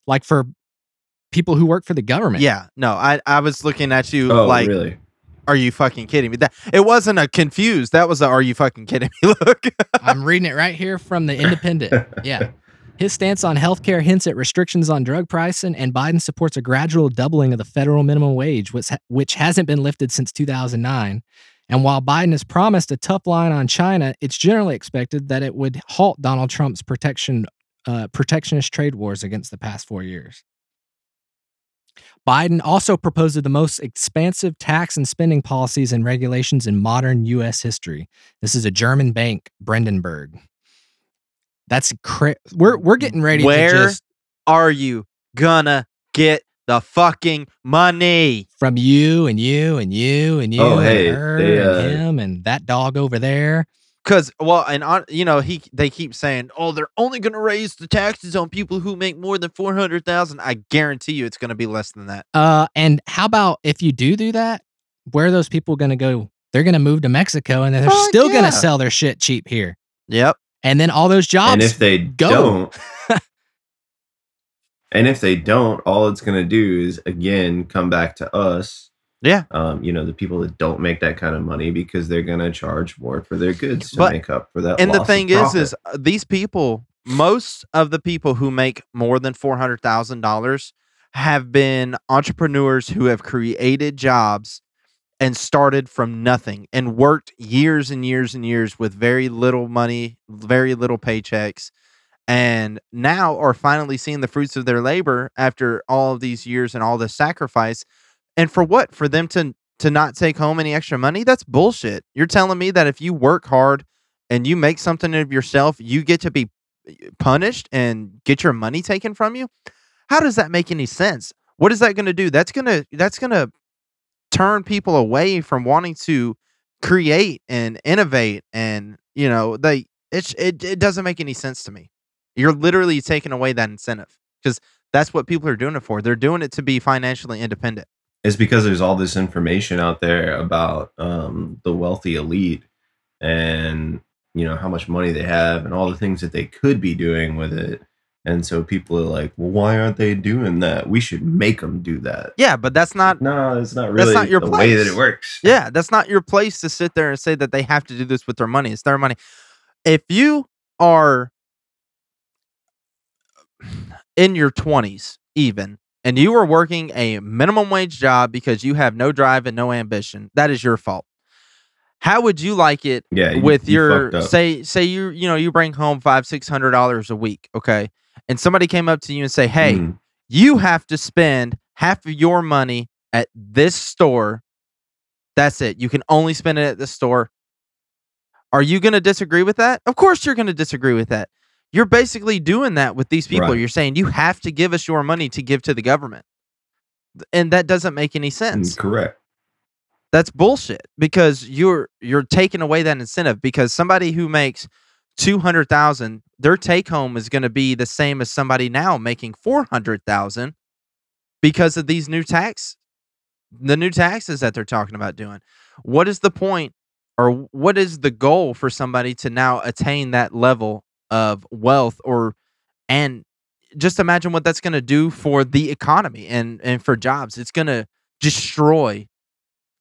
Like for people who work for the government. Yeah, no, I, I was looking at you Oh, like, really? are you fucking kidding me? That It wasn't a confused. That was a, are you fucking kidding me look. I'm reading it right here from the Independent. Yeah. His stance on healthcare hints at restrictions on drug pricing, and Biden supports a gradual doubling of the federal minimum wage, which, ha- which hasn't been lifted since 2009. And while Biden has promised a tough line on China, it's generally expected that it would halt Donald Trump's protection, uh, protectionist trade wars against the past four years. Biden also proposed the most expansive tax and spending policies and regulations in modern U.S. history. This is a German bank, Brandenburg. That's cra- we're we're getting ready Where to just are you gonna get the fucking money? from you and you and you and you Oh, and hey, her they, and uh, him and that dog over there. Because well, and on you know he they keep saying, oh, they're only going to raise the taxes on people who make more than four hundred thousand. I guarantee you, it's going to be less than that. Uh, and how about if you do do that? Where are those people going to go? They're going to move to Mexico, and they're Fuck still going to sell their shit cheap here. Yep. And then all those jobs. and if they go. don't and if they don't all it's going to do is again come back to us Yeah. um, you know the people that don't make that kind of money because they're going to charge more for their goods to But- make up for that and the thing is, is uh, these people, most of the people who make more than four hundred thousand dollars, have been entrepreneurs who have created jobs and started from nothing and worked years and years and years with very little money, very little paychecks, and now are finally seeing the fruits of their labor after all of these years and all this sacrifice. And for what? For them to to not take home any extra money? That's bullshit. You're telling me that if you work hard and you make something of yourself, you get to be eh, punished and get your money taken from you? How does that make any sense? What is that going to do? That's going to that's going to turn people away from wanting to create and innovate and, you know, they it's it, it doesn't make any sense to me. You're literally taking away that incentive because that's what people are doing it for. They're doing it to be financially independent. It's because there's all this information out there about um, the wealthy elite and you know how much money they have and all the things that they could be doing with it. And so people are like well why aren't they doing that? We should make them do that. Yeah, but that's not no it's not really That's not your the way that it works. Yeah, that's not your place to sit there and say that they have to do this with their money. It's their money. If you are in your 20s, even, and you are working a minimum wage job because you have no drive and no ambition, that is your fault. How would you like it yeah you- with you your up. say say you you know you bring home five six hundred dollars a week, okay, and somebody came up to you and say, hey, Mm. you have to spend half of your money at this store. That's it. You can only spend it at the store. Are you going to disagree with that? Of course, you're going to disagree with that. You're basically doing that with these people. Right. You're saying you have to give us your money to give to the government. And that doesn't make any sense. Mm, correct That's bullshit because you're you're taking away that incentive because somebody who makes 200,000 their take home is going to be the same as somebody now making 400,000 because of these new tax the new taxes that they're talking about doing. What is the point or what is the goal for somebody to now attain that level of wealth or and just imagine what that's going to do for the economy and and for jobs. It's going to destroy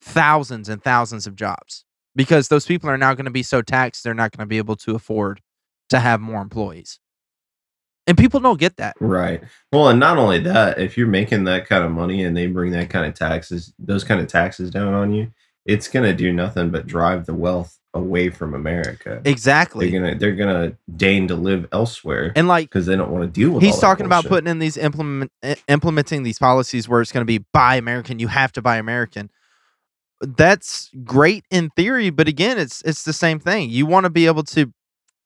thousands and thousands of jobs because those people are now going to be so taxed they're not going to be able to afford to have more employees. And people don't get that. Right. Well, and not only that, if you're making that kind of money and they bring that kind of taxes, those kind of taxes down on you, it's gonna do nothing but drive the wealth away from America. Exactly. They're gonna they're gonna deign to live elsewhere And like because they don't want to deal with. he's talking about putting in these implement implementing these policies where it's going to be buy American, you have to buy American. That's great in theory, but again, it's it's the same thing. You want to be able to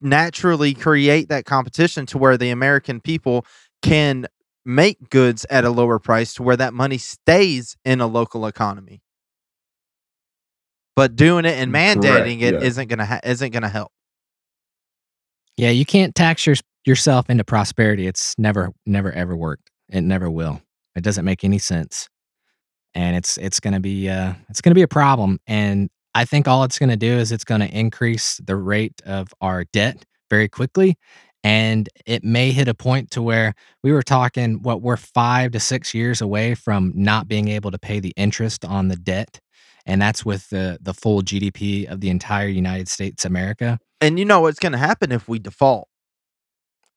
naturally create that competition to where the American people can make goods at a lower price to where that money stays in a local economy. But doing it and Correct, mandating it yeah. not gonna ha- isn't gonna help. Yeah, you can't tax your, yourself into prosperity. It's never, never, ever worked. It never will. It doesn't make any sense, and it's it's gonna be uh, it's gonna be a problem. And I think all it's gonna do is it's gonna increase the rate of our debt very quickly, and it may hit a point to where we were talking what we're five to six years away from not being able to pay the interest on the debt, and that's with the the full GDP of the entire United States America. And you know what's gonna happen if we default.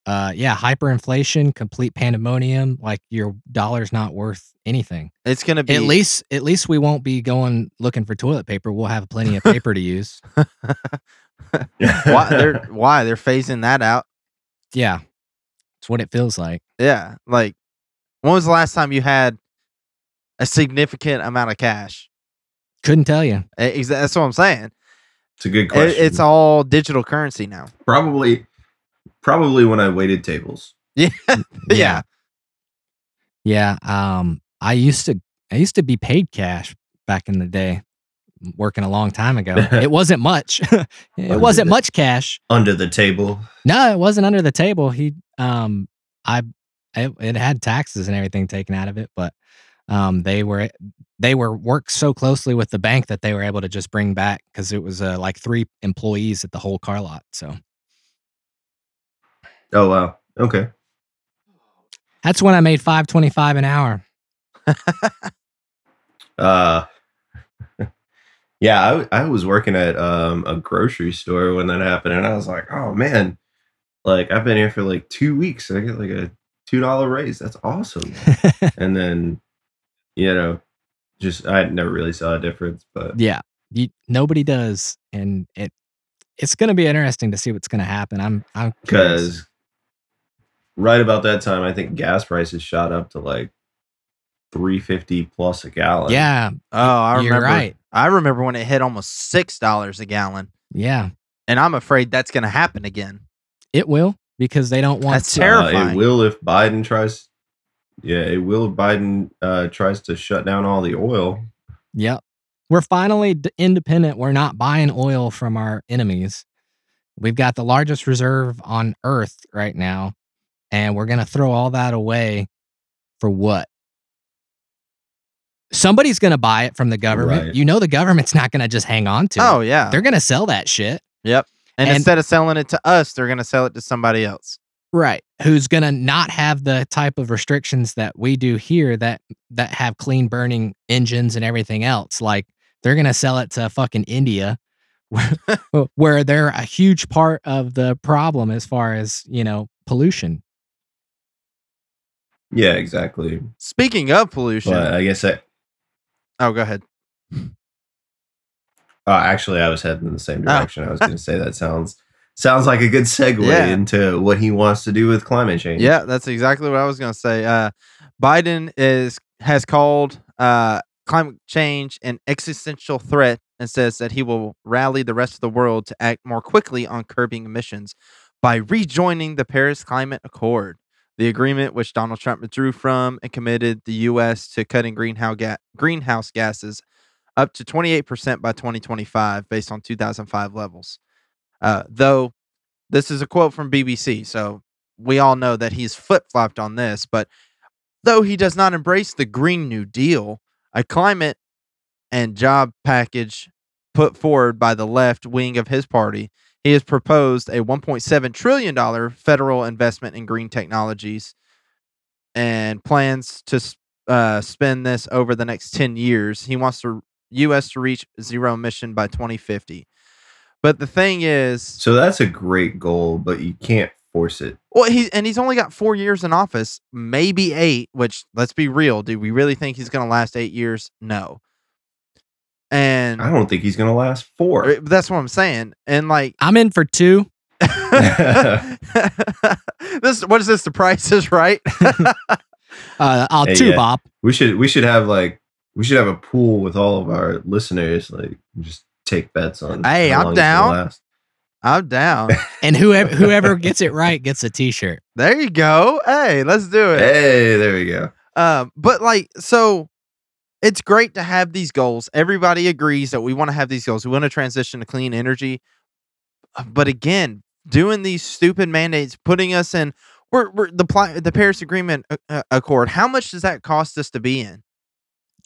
uh yeah hyperinflation complete pandemonium like your dollar's not worth anything It's gonna be at least at least we won't be going looking for toilet paper we'll have plenty of paper to use why they're why they're phasing that out. yeah it's what it feels like Yeah, like when was the last time you had a significant amount of cash? Couldn't tell you That's what I'm saying. It's a good It- question. it's all digital currency now. probably probably when I waited tables. Yeah, Yeah. yeah um i used to i used to be paid cash back in the day working a long time ago. it wasn't much. it Under wasn't the- much cash. Under the table. No, it wasn't under the table. He, um, I, it, it had taxes and everything taken out of it, but, um, they were, they were worked so closely with the bank that they were able to just bring back because it was uh, like three employees at the whole car lot. So Oh wow. Okay. that's when I made five twenty five an hour. Uh yeah, I, I was working at um, a grocery store when that happened, and I was like, "Oh man, like I've been here for like two weeks, and I get like a two dollar raise. That's awesome." and then, you know, just I never really saw a difference, but yeah, you, nobody does, and it it's going to be interesting to see what's going to happen. I'm I'm because right about that time, I think gas prices shot up to like three fifty plus a gallon. yeah, Oh, I you're remember. right. I remember when it hit almost six dollars a gallon, Yeah, and I'm afraid that's going to happen again. it will because they don't want That's to- terrible. Uh, terrifying. it will if Biden tries. Yeah, it will if Biden uh, tries to shut down all the oil. Yep. We're finally d- independent. We're not buying oil from our enemies. We've got the largest reserve on earth right now, and we're going to throw all that away for what? Somebody's going to buy it from the government. Right. You know, the government's not going to just hang on to Oh it. yeah, They're going to sell that shit. and, and- instead of selling it to us, they're going to sell it to somebody else. Right. Who's going to not have the type of restrictions that we do here that that have clean burning engines and everything else. Like they're going to sell it to fucking India where, where they're a huge part of the problem as far as, you know, pollution. Yeah, exactly. Speaking of pollution, But I guess I, oh, go ahead. uh, actually I was heading in the same Oh. direction. I was going to say that sounds sounds like a good segue Yeah. into what he wants to do with climate change. Yeah, that's exactly what I was going to say. Uh, Biden is has called uh, climate change an existential threat and says that he will rally the rest of the world to act more quickly on curbing emissions by rejoining the Paris Climate Accord, the agreement which Donald Trump withdrew from and committed the U.S. to cutting greenhouse ga- greenhouse gases up to 28% by 2025 based on 2005 levels. Uh, though this is a quote from BBC, so we all know that he's flip flopped on this, but though he does not embrace the Green New Deal, a climate and job package put forward by the left wing of his party, he has proposed a $1.7 trillion federal investment in green technologies and plans to uh, spend this over the next 10 years. He wants the U.S. to reach zero emission by 2050. But the thing is, So that's a great goal, but you can't force it. well, he and he's only got four years in office, maybe eight. Which let's be real, do we really think he's going to last eight years? No. And I don't think he's going to last four. that's what I'm saying. And like I'm in for two. this, what is this? The price is right. Uh, I'll Hey, two, yeah. Bob. We should we should have like we should have a pool with all of our listeners, like just take bets on. Hey, I'm down. I'm down. And whoever whoever gets it right gets a T-shirt. there you go. Hey, let's do it. Hey, there we go. Um, but like, so it's great to have these goals. Everybody agrees that we want to have these goals. We want to transition to clean energy. But again, doing these stupid mandates, putting us in, we're, we're the the Paris Agreement uh, uh, Accord. How much does that cost us to be in?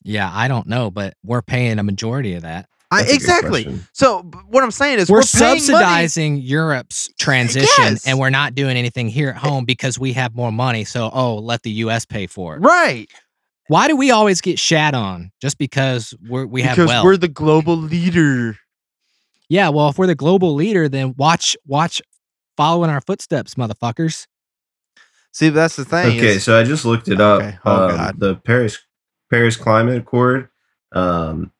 Yeah, I don't know, but we're paying a majority of that. I, That's a good exactly. So what I'm saying is We're, we're, paying money- subsidizing Europe's transition, Yes. and we're not doing anything here at home because we have more money. So, oh, let the U.S. pay for it. right? Why do we always get shat on just because we're, we have because wealth? we're the global leader. yeah, well, if we're the global leader, then watch watch following our footsteps, motherfuckers. See, that's the thing. Okay, is- so I just looked it up. Okay. Oh, Um, God. The Paris Paris Climate Accord, um,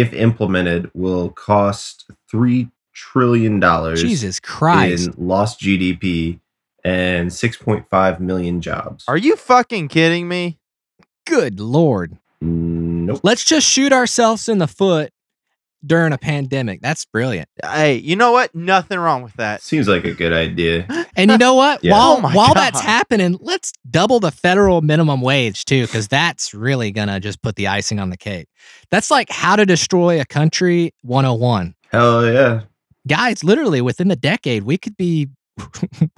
if implemented, will cost three trillion dollars Jesus Christ. in lost GDP and six point five million jobs. are you fucking kidding me? Good Lord. Nope. Let's just shoot ourselves in the foot during a pandemic. That's brilliant. Hey, you know what? Nothing wrong with that. Seems like a good idea. And you know what? Yeah. While Oh my while that's happening, let's double the federal minimum wage too, because that's really gonna just put the icing on the cake. That's like how to destroy a country 101. Hell yeah. Guys, literally within the decade, we could be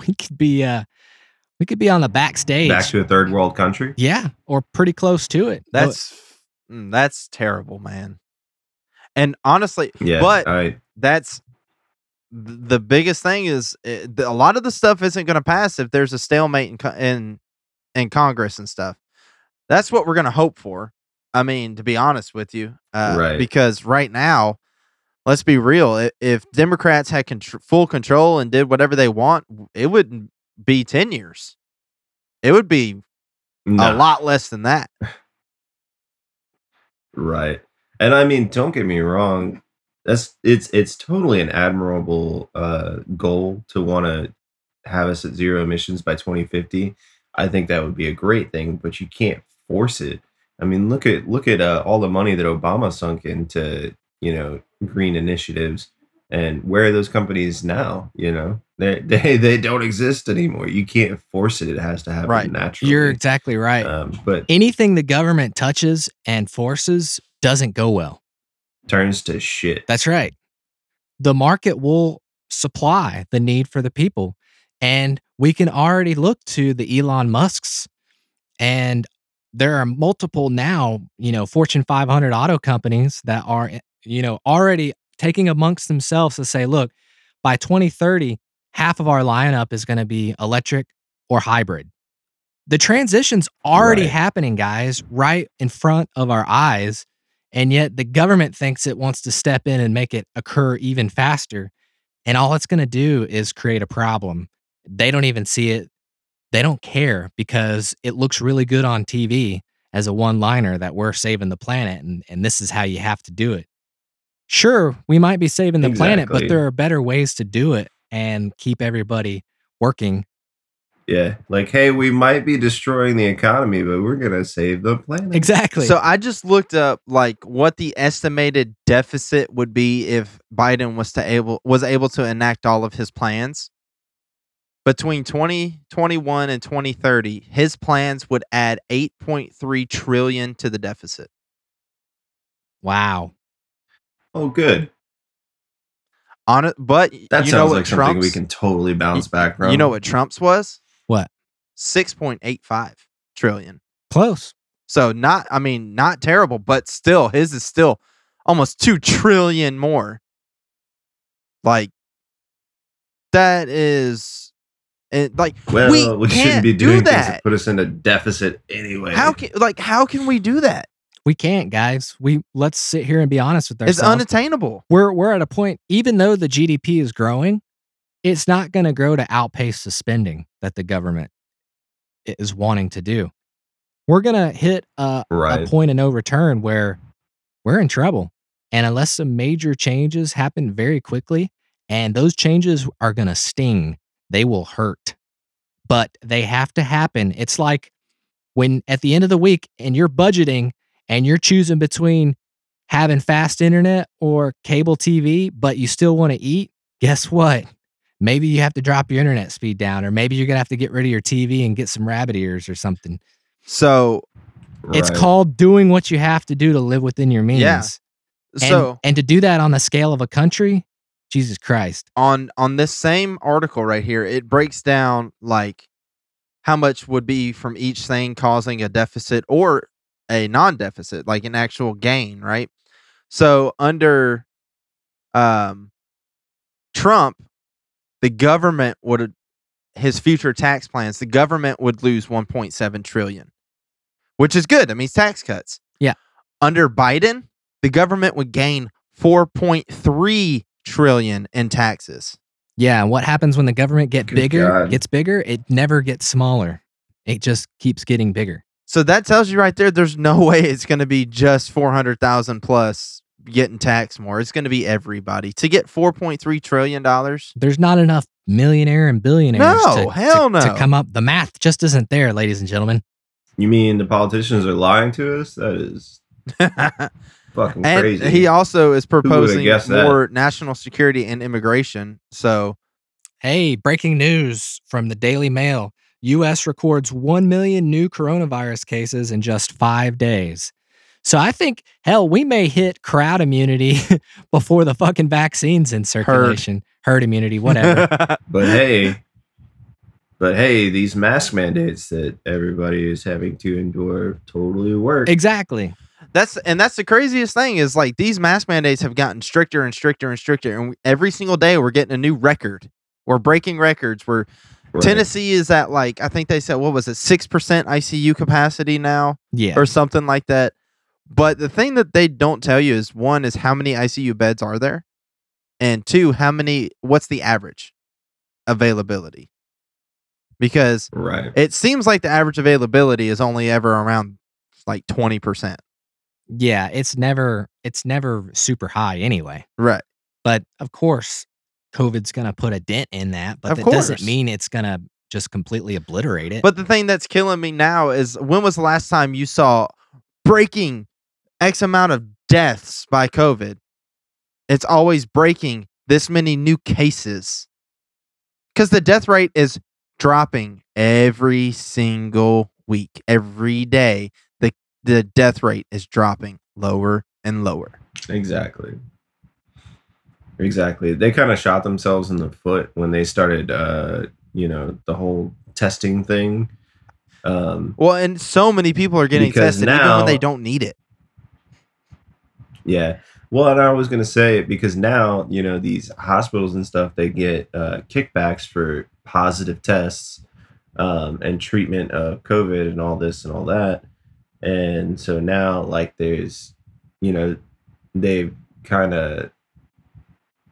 we could be uh we could be on the backstage. Back to a third world country. yeah, or pretty close to it. That's mm, that's terrible, man. And honestly, Yeah. But- I, that's the biggest thing is uh, a lot of the stuff isn't going to pass if there's a stalemate in, in in Congress and stuff. That's what we're going to hope for. I mean, to be honest with you, uh, Right. Because right now, let's be real. If Democrats had contr- full control and did whatever they want, it wouldn't be ten years. It would be a lot less than that. Right. And I mean, don't get me wrong. That's it's it's totally an admirable uh goal to want to have us at zero emissions by 2050. I think that would be a great thing, but you can't force it. I mean, look at look at uh, all the money that Obama sunk into, you know, green initiatives and where are those companies now, you know? They they they don't exist anymore. You can't force it. It has to happen Right. naturally. You're exactly right. um, but Anything the government touches and forces doesn't go well. turns to shit. That's right. The market will supply the need for the people. And we can already look to the Elon Musks. And there are multiple now, you know, Fortune 500 auto companies that are, you know, already taking amongst themselves to say, look, by 2030, half of our lineup is going to be electric or hybrid. The transition's already Right. happening, guys, right in front of our eyes. And yet the government thinks it wants to step in and make it occur even faster. And all it's going to do is create a problem. They don't even see it. They don't care because it looks really good on TV as a one liner that we're saving the planet and, and this is how you have to do it. Sure, we might be saving the planet, but there are better ways to do it and keep everybody working. Yeah, like hey, we might be destroying the economy, but we're gonna save the planet. Exactly. So I just looked up like what the estimated deficit would be if Biden was to able was able to enact all of his plans. Between 2021 and 2030, his plans would add 8.3 trillion to the deficit. wow. Oh, good. On it, but That you know sounds what like something we can totally bounce back from. You know what Trump's was? What? 6.85 trillion. Close. So not I mean not terrible, but still his is still almost 2 trillion more. Like that is it, like Well, we we, can't shouldn't be do doing things that. that put us in a deficit anyway. how can like how can we do that? We can't, guys. We let's sit here and be honest with ourselves. It's unattainable. we're we're at a point even though the GDP is growing, it's not going to grow to outpace the spending that the government is wanting to do. We're going to hit a, a point of no return where we're in trouble. And unless some major changes happen very quickly, and those changes are going to sting, they will hurt. But they have to happen. It's like when at the end of the week and you're budgeting and you're choosing between having fast internet or cable TV, but you still want to eat, guess what? Maybe you have to drop your internet speed down, or maybe you're going to have to get rid of your TV and get some rabbit ears or something. So It's called doing what you have to do to live within your means. Yeah. And, so and to do that on the scale of a country, Jesus Christ. on on this same article right here, it breaks down like how much would be from each thing causing a deficit or a non-deficit, like an actual gain, right? So under um Trump, the government would his future tax plans, the government would lose 1.7 trillion, which is good. That means tax cuts. Yeah. Under Biden, the government would gain 4.3 trillion in taxes. Yeah, what happens when the government get Good bigger, God. gets bigger? It never gets smaller. It just keeps getting bigger. So that tells you right there there's no way it's going to be just 400,000 plus getting taxed more. It's going to be everybody. To get 4.3 trillion dollars. There's not enough millionaire and billionaires No, to, hell to, to come up. The math just isn't there, ladies and gentlemen. You mean the politicians are lying to us? That is fucking and crazy. he also is proposing guessed that? more national security and immigration. So Hey, breaking news from the Daily Mail. US records 1 million new coronavirus cases in just five days. So I think, hell, we may hit crowd immunity before the fucking vaccine's in circulation. Herd, immunity, whatever. but hey, but hey, these mask mandates that everybody is having to endure totally work. exactly. that's and that's the craziest thing is like these mask mandates have gotten stricter and stricter and stricter, and every single day we're getting a new record. We're breaking records. We're Right. Tennessee is at like I think they said what was it six percent ICU capacity now Yeah. or something like that. But the thing that they don't tell you is one is how many ICU beds are there, and two how many what's the average availability. Because Right. it seems like the average availability is only ever around like twenty percent. Yeah. It's never it's never super high anyway. Right. But of course, COVID's gonna put a dent in that, but Of that course. doesn't mean it's gonna just completely obliterate it. But the thing that's killing me now is when was the last time you saw breaking X amount of deaths by COVID? It's always breaking this many new cases. Because the death rate is dropping every single week. Every day, the, the death rate is dropping lower and lower. Exactly. Exactly. They kind of shot themselves in the foot when they started, uh, you know, the whole testing thing. Um, Well, and so many people are getting tested even when they don't need it. Yeah. Well, and I was going to say it because now, you know, these hospitals and stuff, they get uh, kickbacks for positive tests um, and treatment of COVID and all this and all that. And so now, like, there's, you know, they've kind of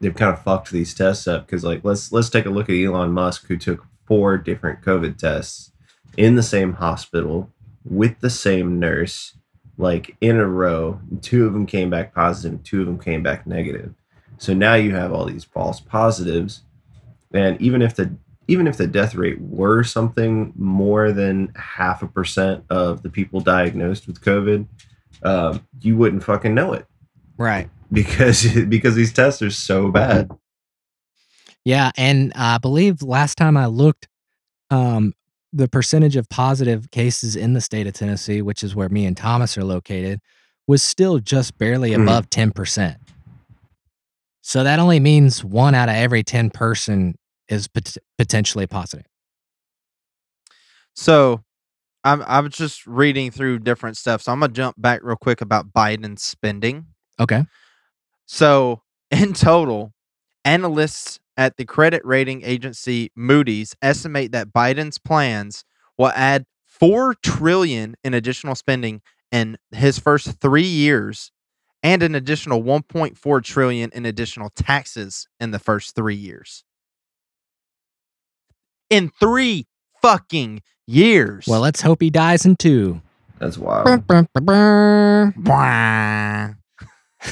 they've kind of fucked these tests up because like let's let's take a look at Elon Musk who took four different COVID tests in the same hospital with the same nurse like in a row two of them came back positive two of them came back negative so now you have all these false positives and even if the even if the death rate were something more than half a percent of the people diagnosed with covid um, you wouldn't fucking know it right. because because these tests are so bad. Yeah, and I believe last time I looked, um, the percentage of positive cases in the state of Tennessee, which is where me and Thomas are located, was still just barely Mhm. above ten percent. So that only means one out of every ten person is pot- potentially positive. So I'm I'm just reading through different stuff. So I'm gonna jump back real quick about Biden's spending. Okay. So in total, analysts at the credit rating agency Moody's estimate that Biden's plans will add four trillion in additional spending in his first three years and an additional 1.4 trillion in additional taxes in the first three years. In three fucking years. Well, let's hope he dies in two. That's wild. Wah.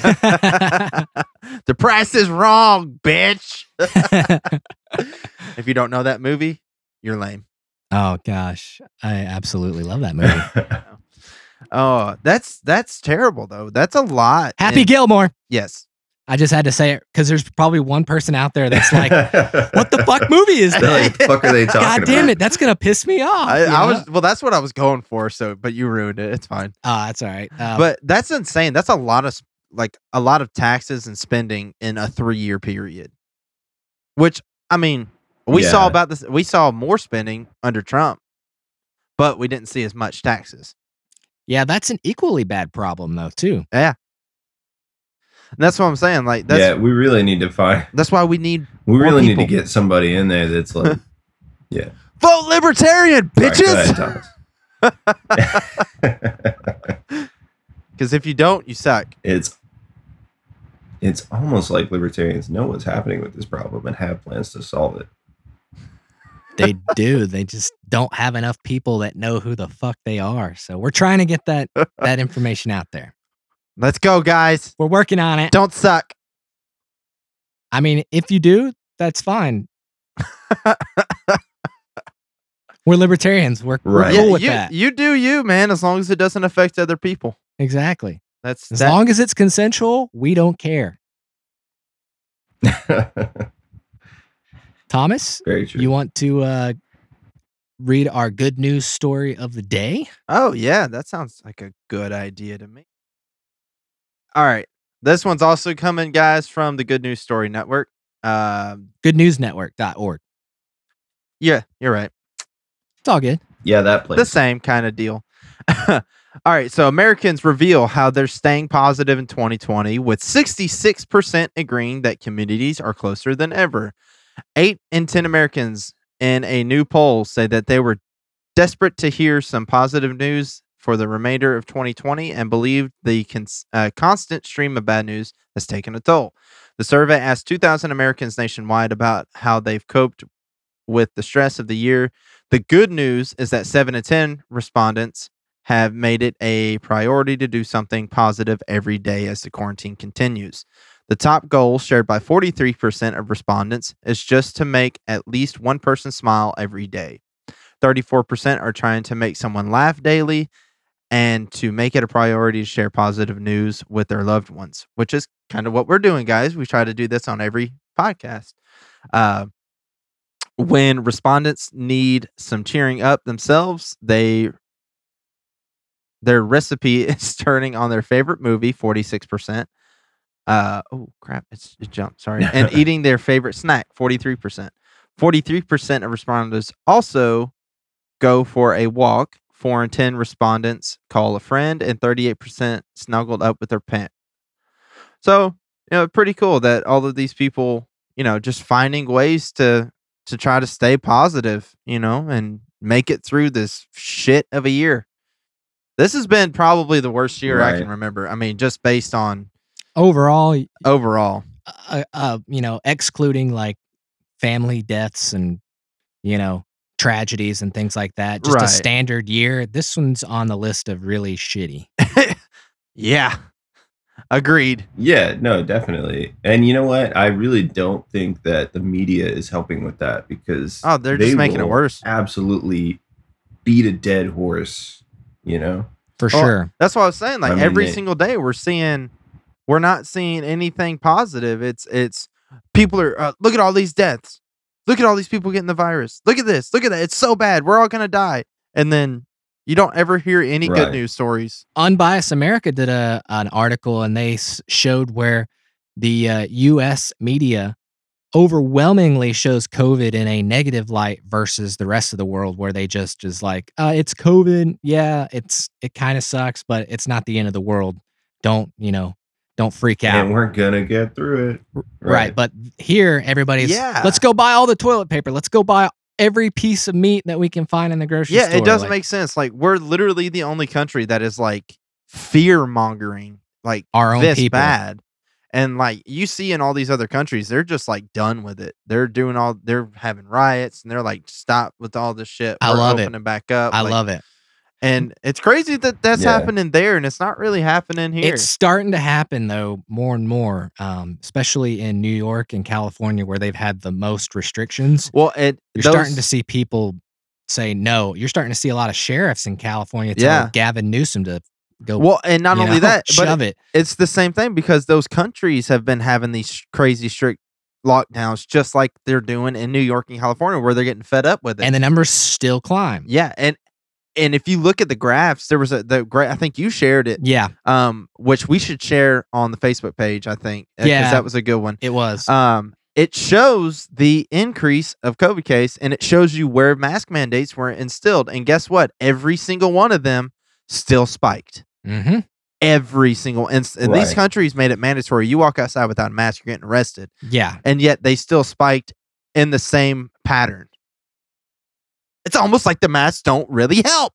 the price is wrong, bitch. if you don't know that movie, you're lame. oh gosh, I absolutely love that movie. Oh, that's that's terrible though. That's a lot. Happy And- Gilmore. yes. I just had to say it because there's probably one person out there that's like, "What the fuck movie is They're that?" like, the fuck are they talking God damn about? it, that's gonna piss me off. I, I was well. That's what I was going for. So, but you ruined it. It's fine. Oh, that's all right. Um, but that's insane. That's a lot of s- like a lot of taxes and spending in a three year period. Which I mean, we saw about this. We saw more spending under Trump, but we didn't see as much taxes. yeah, that's an equally bad problem though too. And that's what I'm saying. Like that's yeah, we really need to find. that's why we need We really need to get somebody in there that's like, yeah. vote libertarian, bitches. Because if you don't, you suck. it's it's almost like libertarians know what's happening with this problem and have plans to solve it. They do. They just don't have enough people that know who the fuck they are. So we're trying to get that that information out there. Let's go, guys. We're working on it. Don't suck. I mean, if you do, that's fine. we're libertarians. We're, we're Right. cool Yeah, with you, that. you do you, man. As long as it doesn't affect other people. Exactly. That's As that, long as it's consensual, we don't care. Thomas, Very true. you want to uh, read our good news story of the day? Oh yeah, that sounds like a good idea to me. All right. This one's also coming, guys, from the Good News Story Network. Um, Goodnewsnetwork.org. yeah, you're right. It's all good. yeah, that place. The same kind of deal. All right. So Americans reveal how they're staying positive in 2020, with 66% agreeing that communities are closer than ever. Eight in 10 Americans in a new poll say that they were desperate to hear some positive news for the remainder of 2020 and believed the cons- uh, constant stream of bad news has taken a toll. The survey asked 2,000 Americans nationwide about how they've coped with the stress of the year. The good news is that 7 to 10 respondents have made it a priority to do something positive every day as the quarantine continues. The top goal, shared by 43% of respondents, is just to make at least one person smile every day. 34% are trying to make someone laugh daily and to make it a priority to share positive news with their loved ones, which is kind of what we're doing, guys. We try to do this on every podcast. Uh, when respondents need some cheering up themselves, they their recipe is turning on their favorite movie, 46%. Uh oh crap, it's it jumped, sorry. And eating their favorite snack, 43%. 43% of respondents also go for a walk. 4 in 10 respondents call a friend and 38% snuggled up with their pet. So, you know, pretty cool that all of these people, you know, just finding ways to to try to stay positive, you know, and make it through this shit of a year. This has been probably the worst year I can remember. I mean, just based on Overall, overall. uh, uh, you know, excluding like family deaths and, you know, tragedies and things like that, just Right. a standard year, this one's on the list of really shitty. Yeah. Agreed. Yeah, no, definitely. And you know what? I really don't think that the media is helping with that because Oh, they're they just making it worse. Absolutely beat a dead horse, you know? For Well, sure. That's what I was saying. Like I mean, every they- single day, we're seeing, we're not seeing anything positive. It's it's people are uh, look at all these deaths, look at all these people getting the virus. Look at this, look at that. It's so bad. We're all gonna die. And then you don't ever hear any good news stories. Unbiased America did a an article and they s- showed where the uh, U.S. media overwhelmingly shows COVID in a negative light versus the rest of the world, where they just is like, uh, "It's COVID, yeah, it's it kind of sucks, but it's not the end of the world. Don't you know? Don't freak out." And we're gonna get through it. Right. But here, everybody's, Yeah. let's go buy all the toilet paper. Let's go buy every piece of meat that we can find in the grocery Yeah, store. it doesn't Like, make sense. Like we're literally the only country that is like fear mongering, like our own this people. bad. And like you see in all these other countries, they're just like done with it. They're doing all they're having riots and they're like, stop with all this shit. I We're love it. opening back up. I Like, love it. And it's crazy that that's Yeah. happening there and it's not really happening here. It's starting to happen though, more and more, um, especially in New York and California, where they've had the most restrictions. well, it You're those- starting to see people say no. You're starting to see a lot of sheriffs in California tell Yeah. Gavin Newsom to go. well, and not only know, that, but it. it's the same thing because those countries have been having these crazy strict lockdowns, just like they're doing in New York and California, where they're getting fed up with it. and the numbers still climb. yeah, and and if you look at the graphs, there was a the great. I think you shared it, Yeah, um, which we should share on the Facebook page. I think, because Yeah. that was a good one. it was. Um, it shows the increase of COVID case, and it shows you where mask mandates were instilled. And guess what? Every single one of them still spiked. hmm Every single inst- and these countries made it mandatory. You walk outside without a mask, you're getting arrested. Yeah. and yet they still spiked in the same pattern. It's almost like the masks don't really help.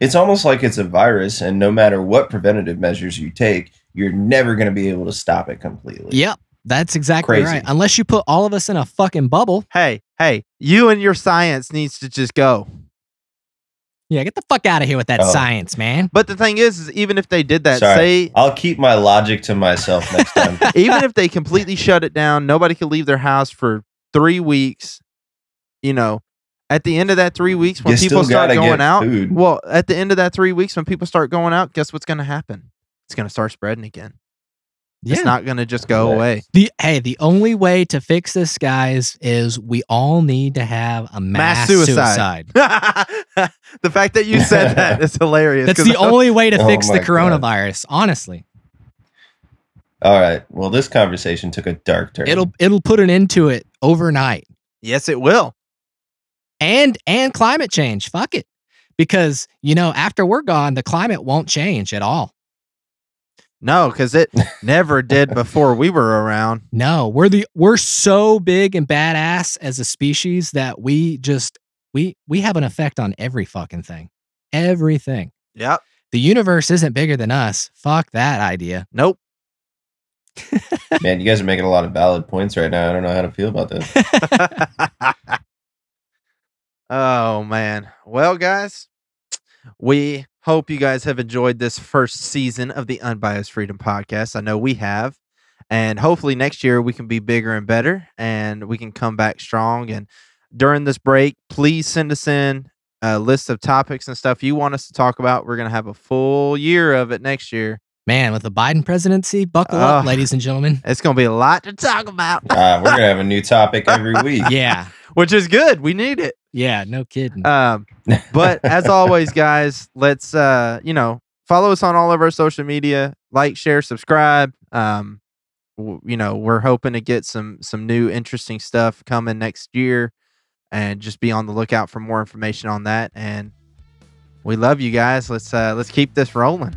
It's almost like it's a virus, and no matter what preventative measures you take, you're never gonna be able to stop it completely. Yep. That's exactly Crazy. right. Unless you put all of us in a fucking bubble. Hey, hey, you and your science needs to just go. Yeah, get the fuck out of here with that Oh. science, man. But the thing is, is even if they did that, Sorry. say I'll keep my logic to myself next time. even if they completely shut it down, nobody could leave their house for three weeks, you know, At the end of that three weeks, when You people start going out, food. well, at the end of that three weeks, when people start going out, guess what's going to happen? It's going to start spreading again. Yeah. It's not going to just go Right. away. the hey, the only way to fix this, guys, is we all need to have a mass, Mass suicide. suicide. the fact that you said that is hilarious. That's 'cause the only way to Oh fix the my God. coronavirus. Honestly, All right. Well, this conversation took a dark turn. it'll it'll put an end to it overnight. yes, it will. and and climate change. Fuck it. Because, you know, after we're gone, the climate won't change at all. No, because it never did before we were around. No, we're the we're so big and badass as a species that we just we we have an effect on every fucking thing. Everything. Yep. The universe isn't bigger than us. Fuck that idea. Nope. Man, you guys are making a lot of valid points right now. I don't know how to feel about this. oh man. Well, guys, we hope you guys have enjoyed this first season of the Unbiased Freedom Podcast. I know we have. And hopefully next year we can be bigger and better and we can come back strong. And during this break, please send us in a list of topics and stuff you want us to talk about. We're going to have a full year of it next year. Man, with the Biden presidency, buckle up, ladies and gentlemen. It's going to be a lot to talk about, Uh, we're gonna have a new topic every week. Yeah. Which is good. We need it. Yeah, no kidding. Um, but as always, guys, let's uh, you know, follow us on all of our social media, like, share, subscribe. Um, w- you know, we're hoping to get some some new interesting stuff coming next year, and just be on the lookout for more information on that. And we love you guys. Let's uh, let's keep this rolling.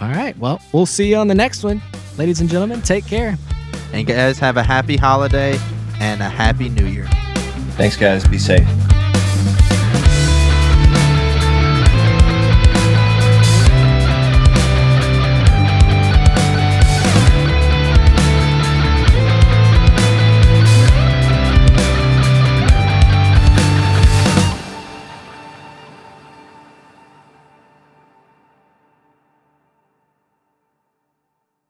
All right. Well, we'll see you on the next one. Ladies and gentlemen, take care. And guys, have a happy holiday and a happy New Year. Thanks, guys. Be safe.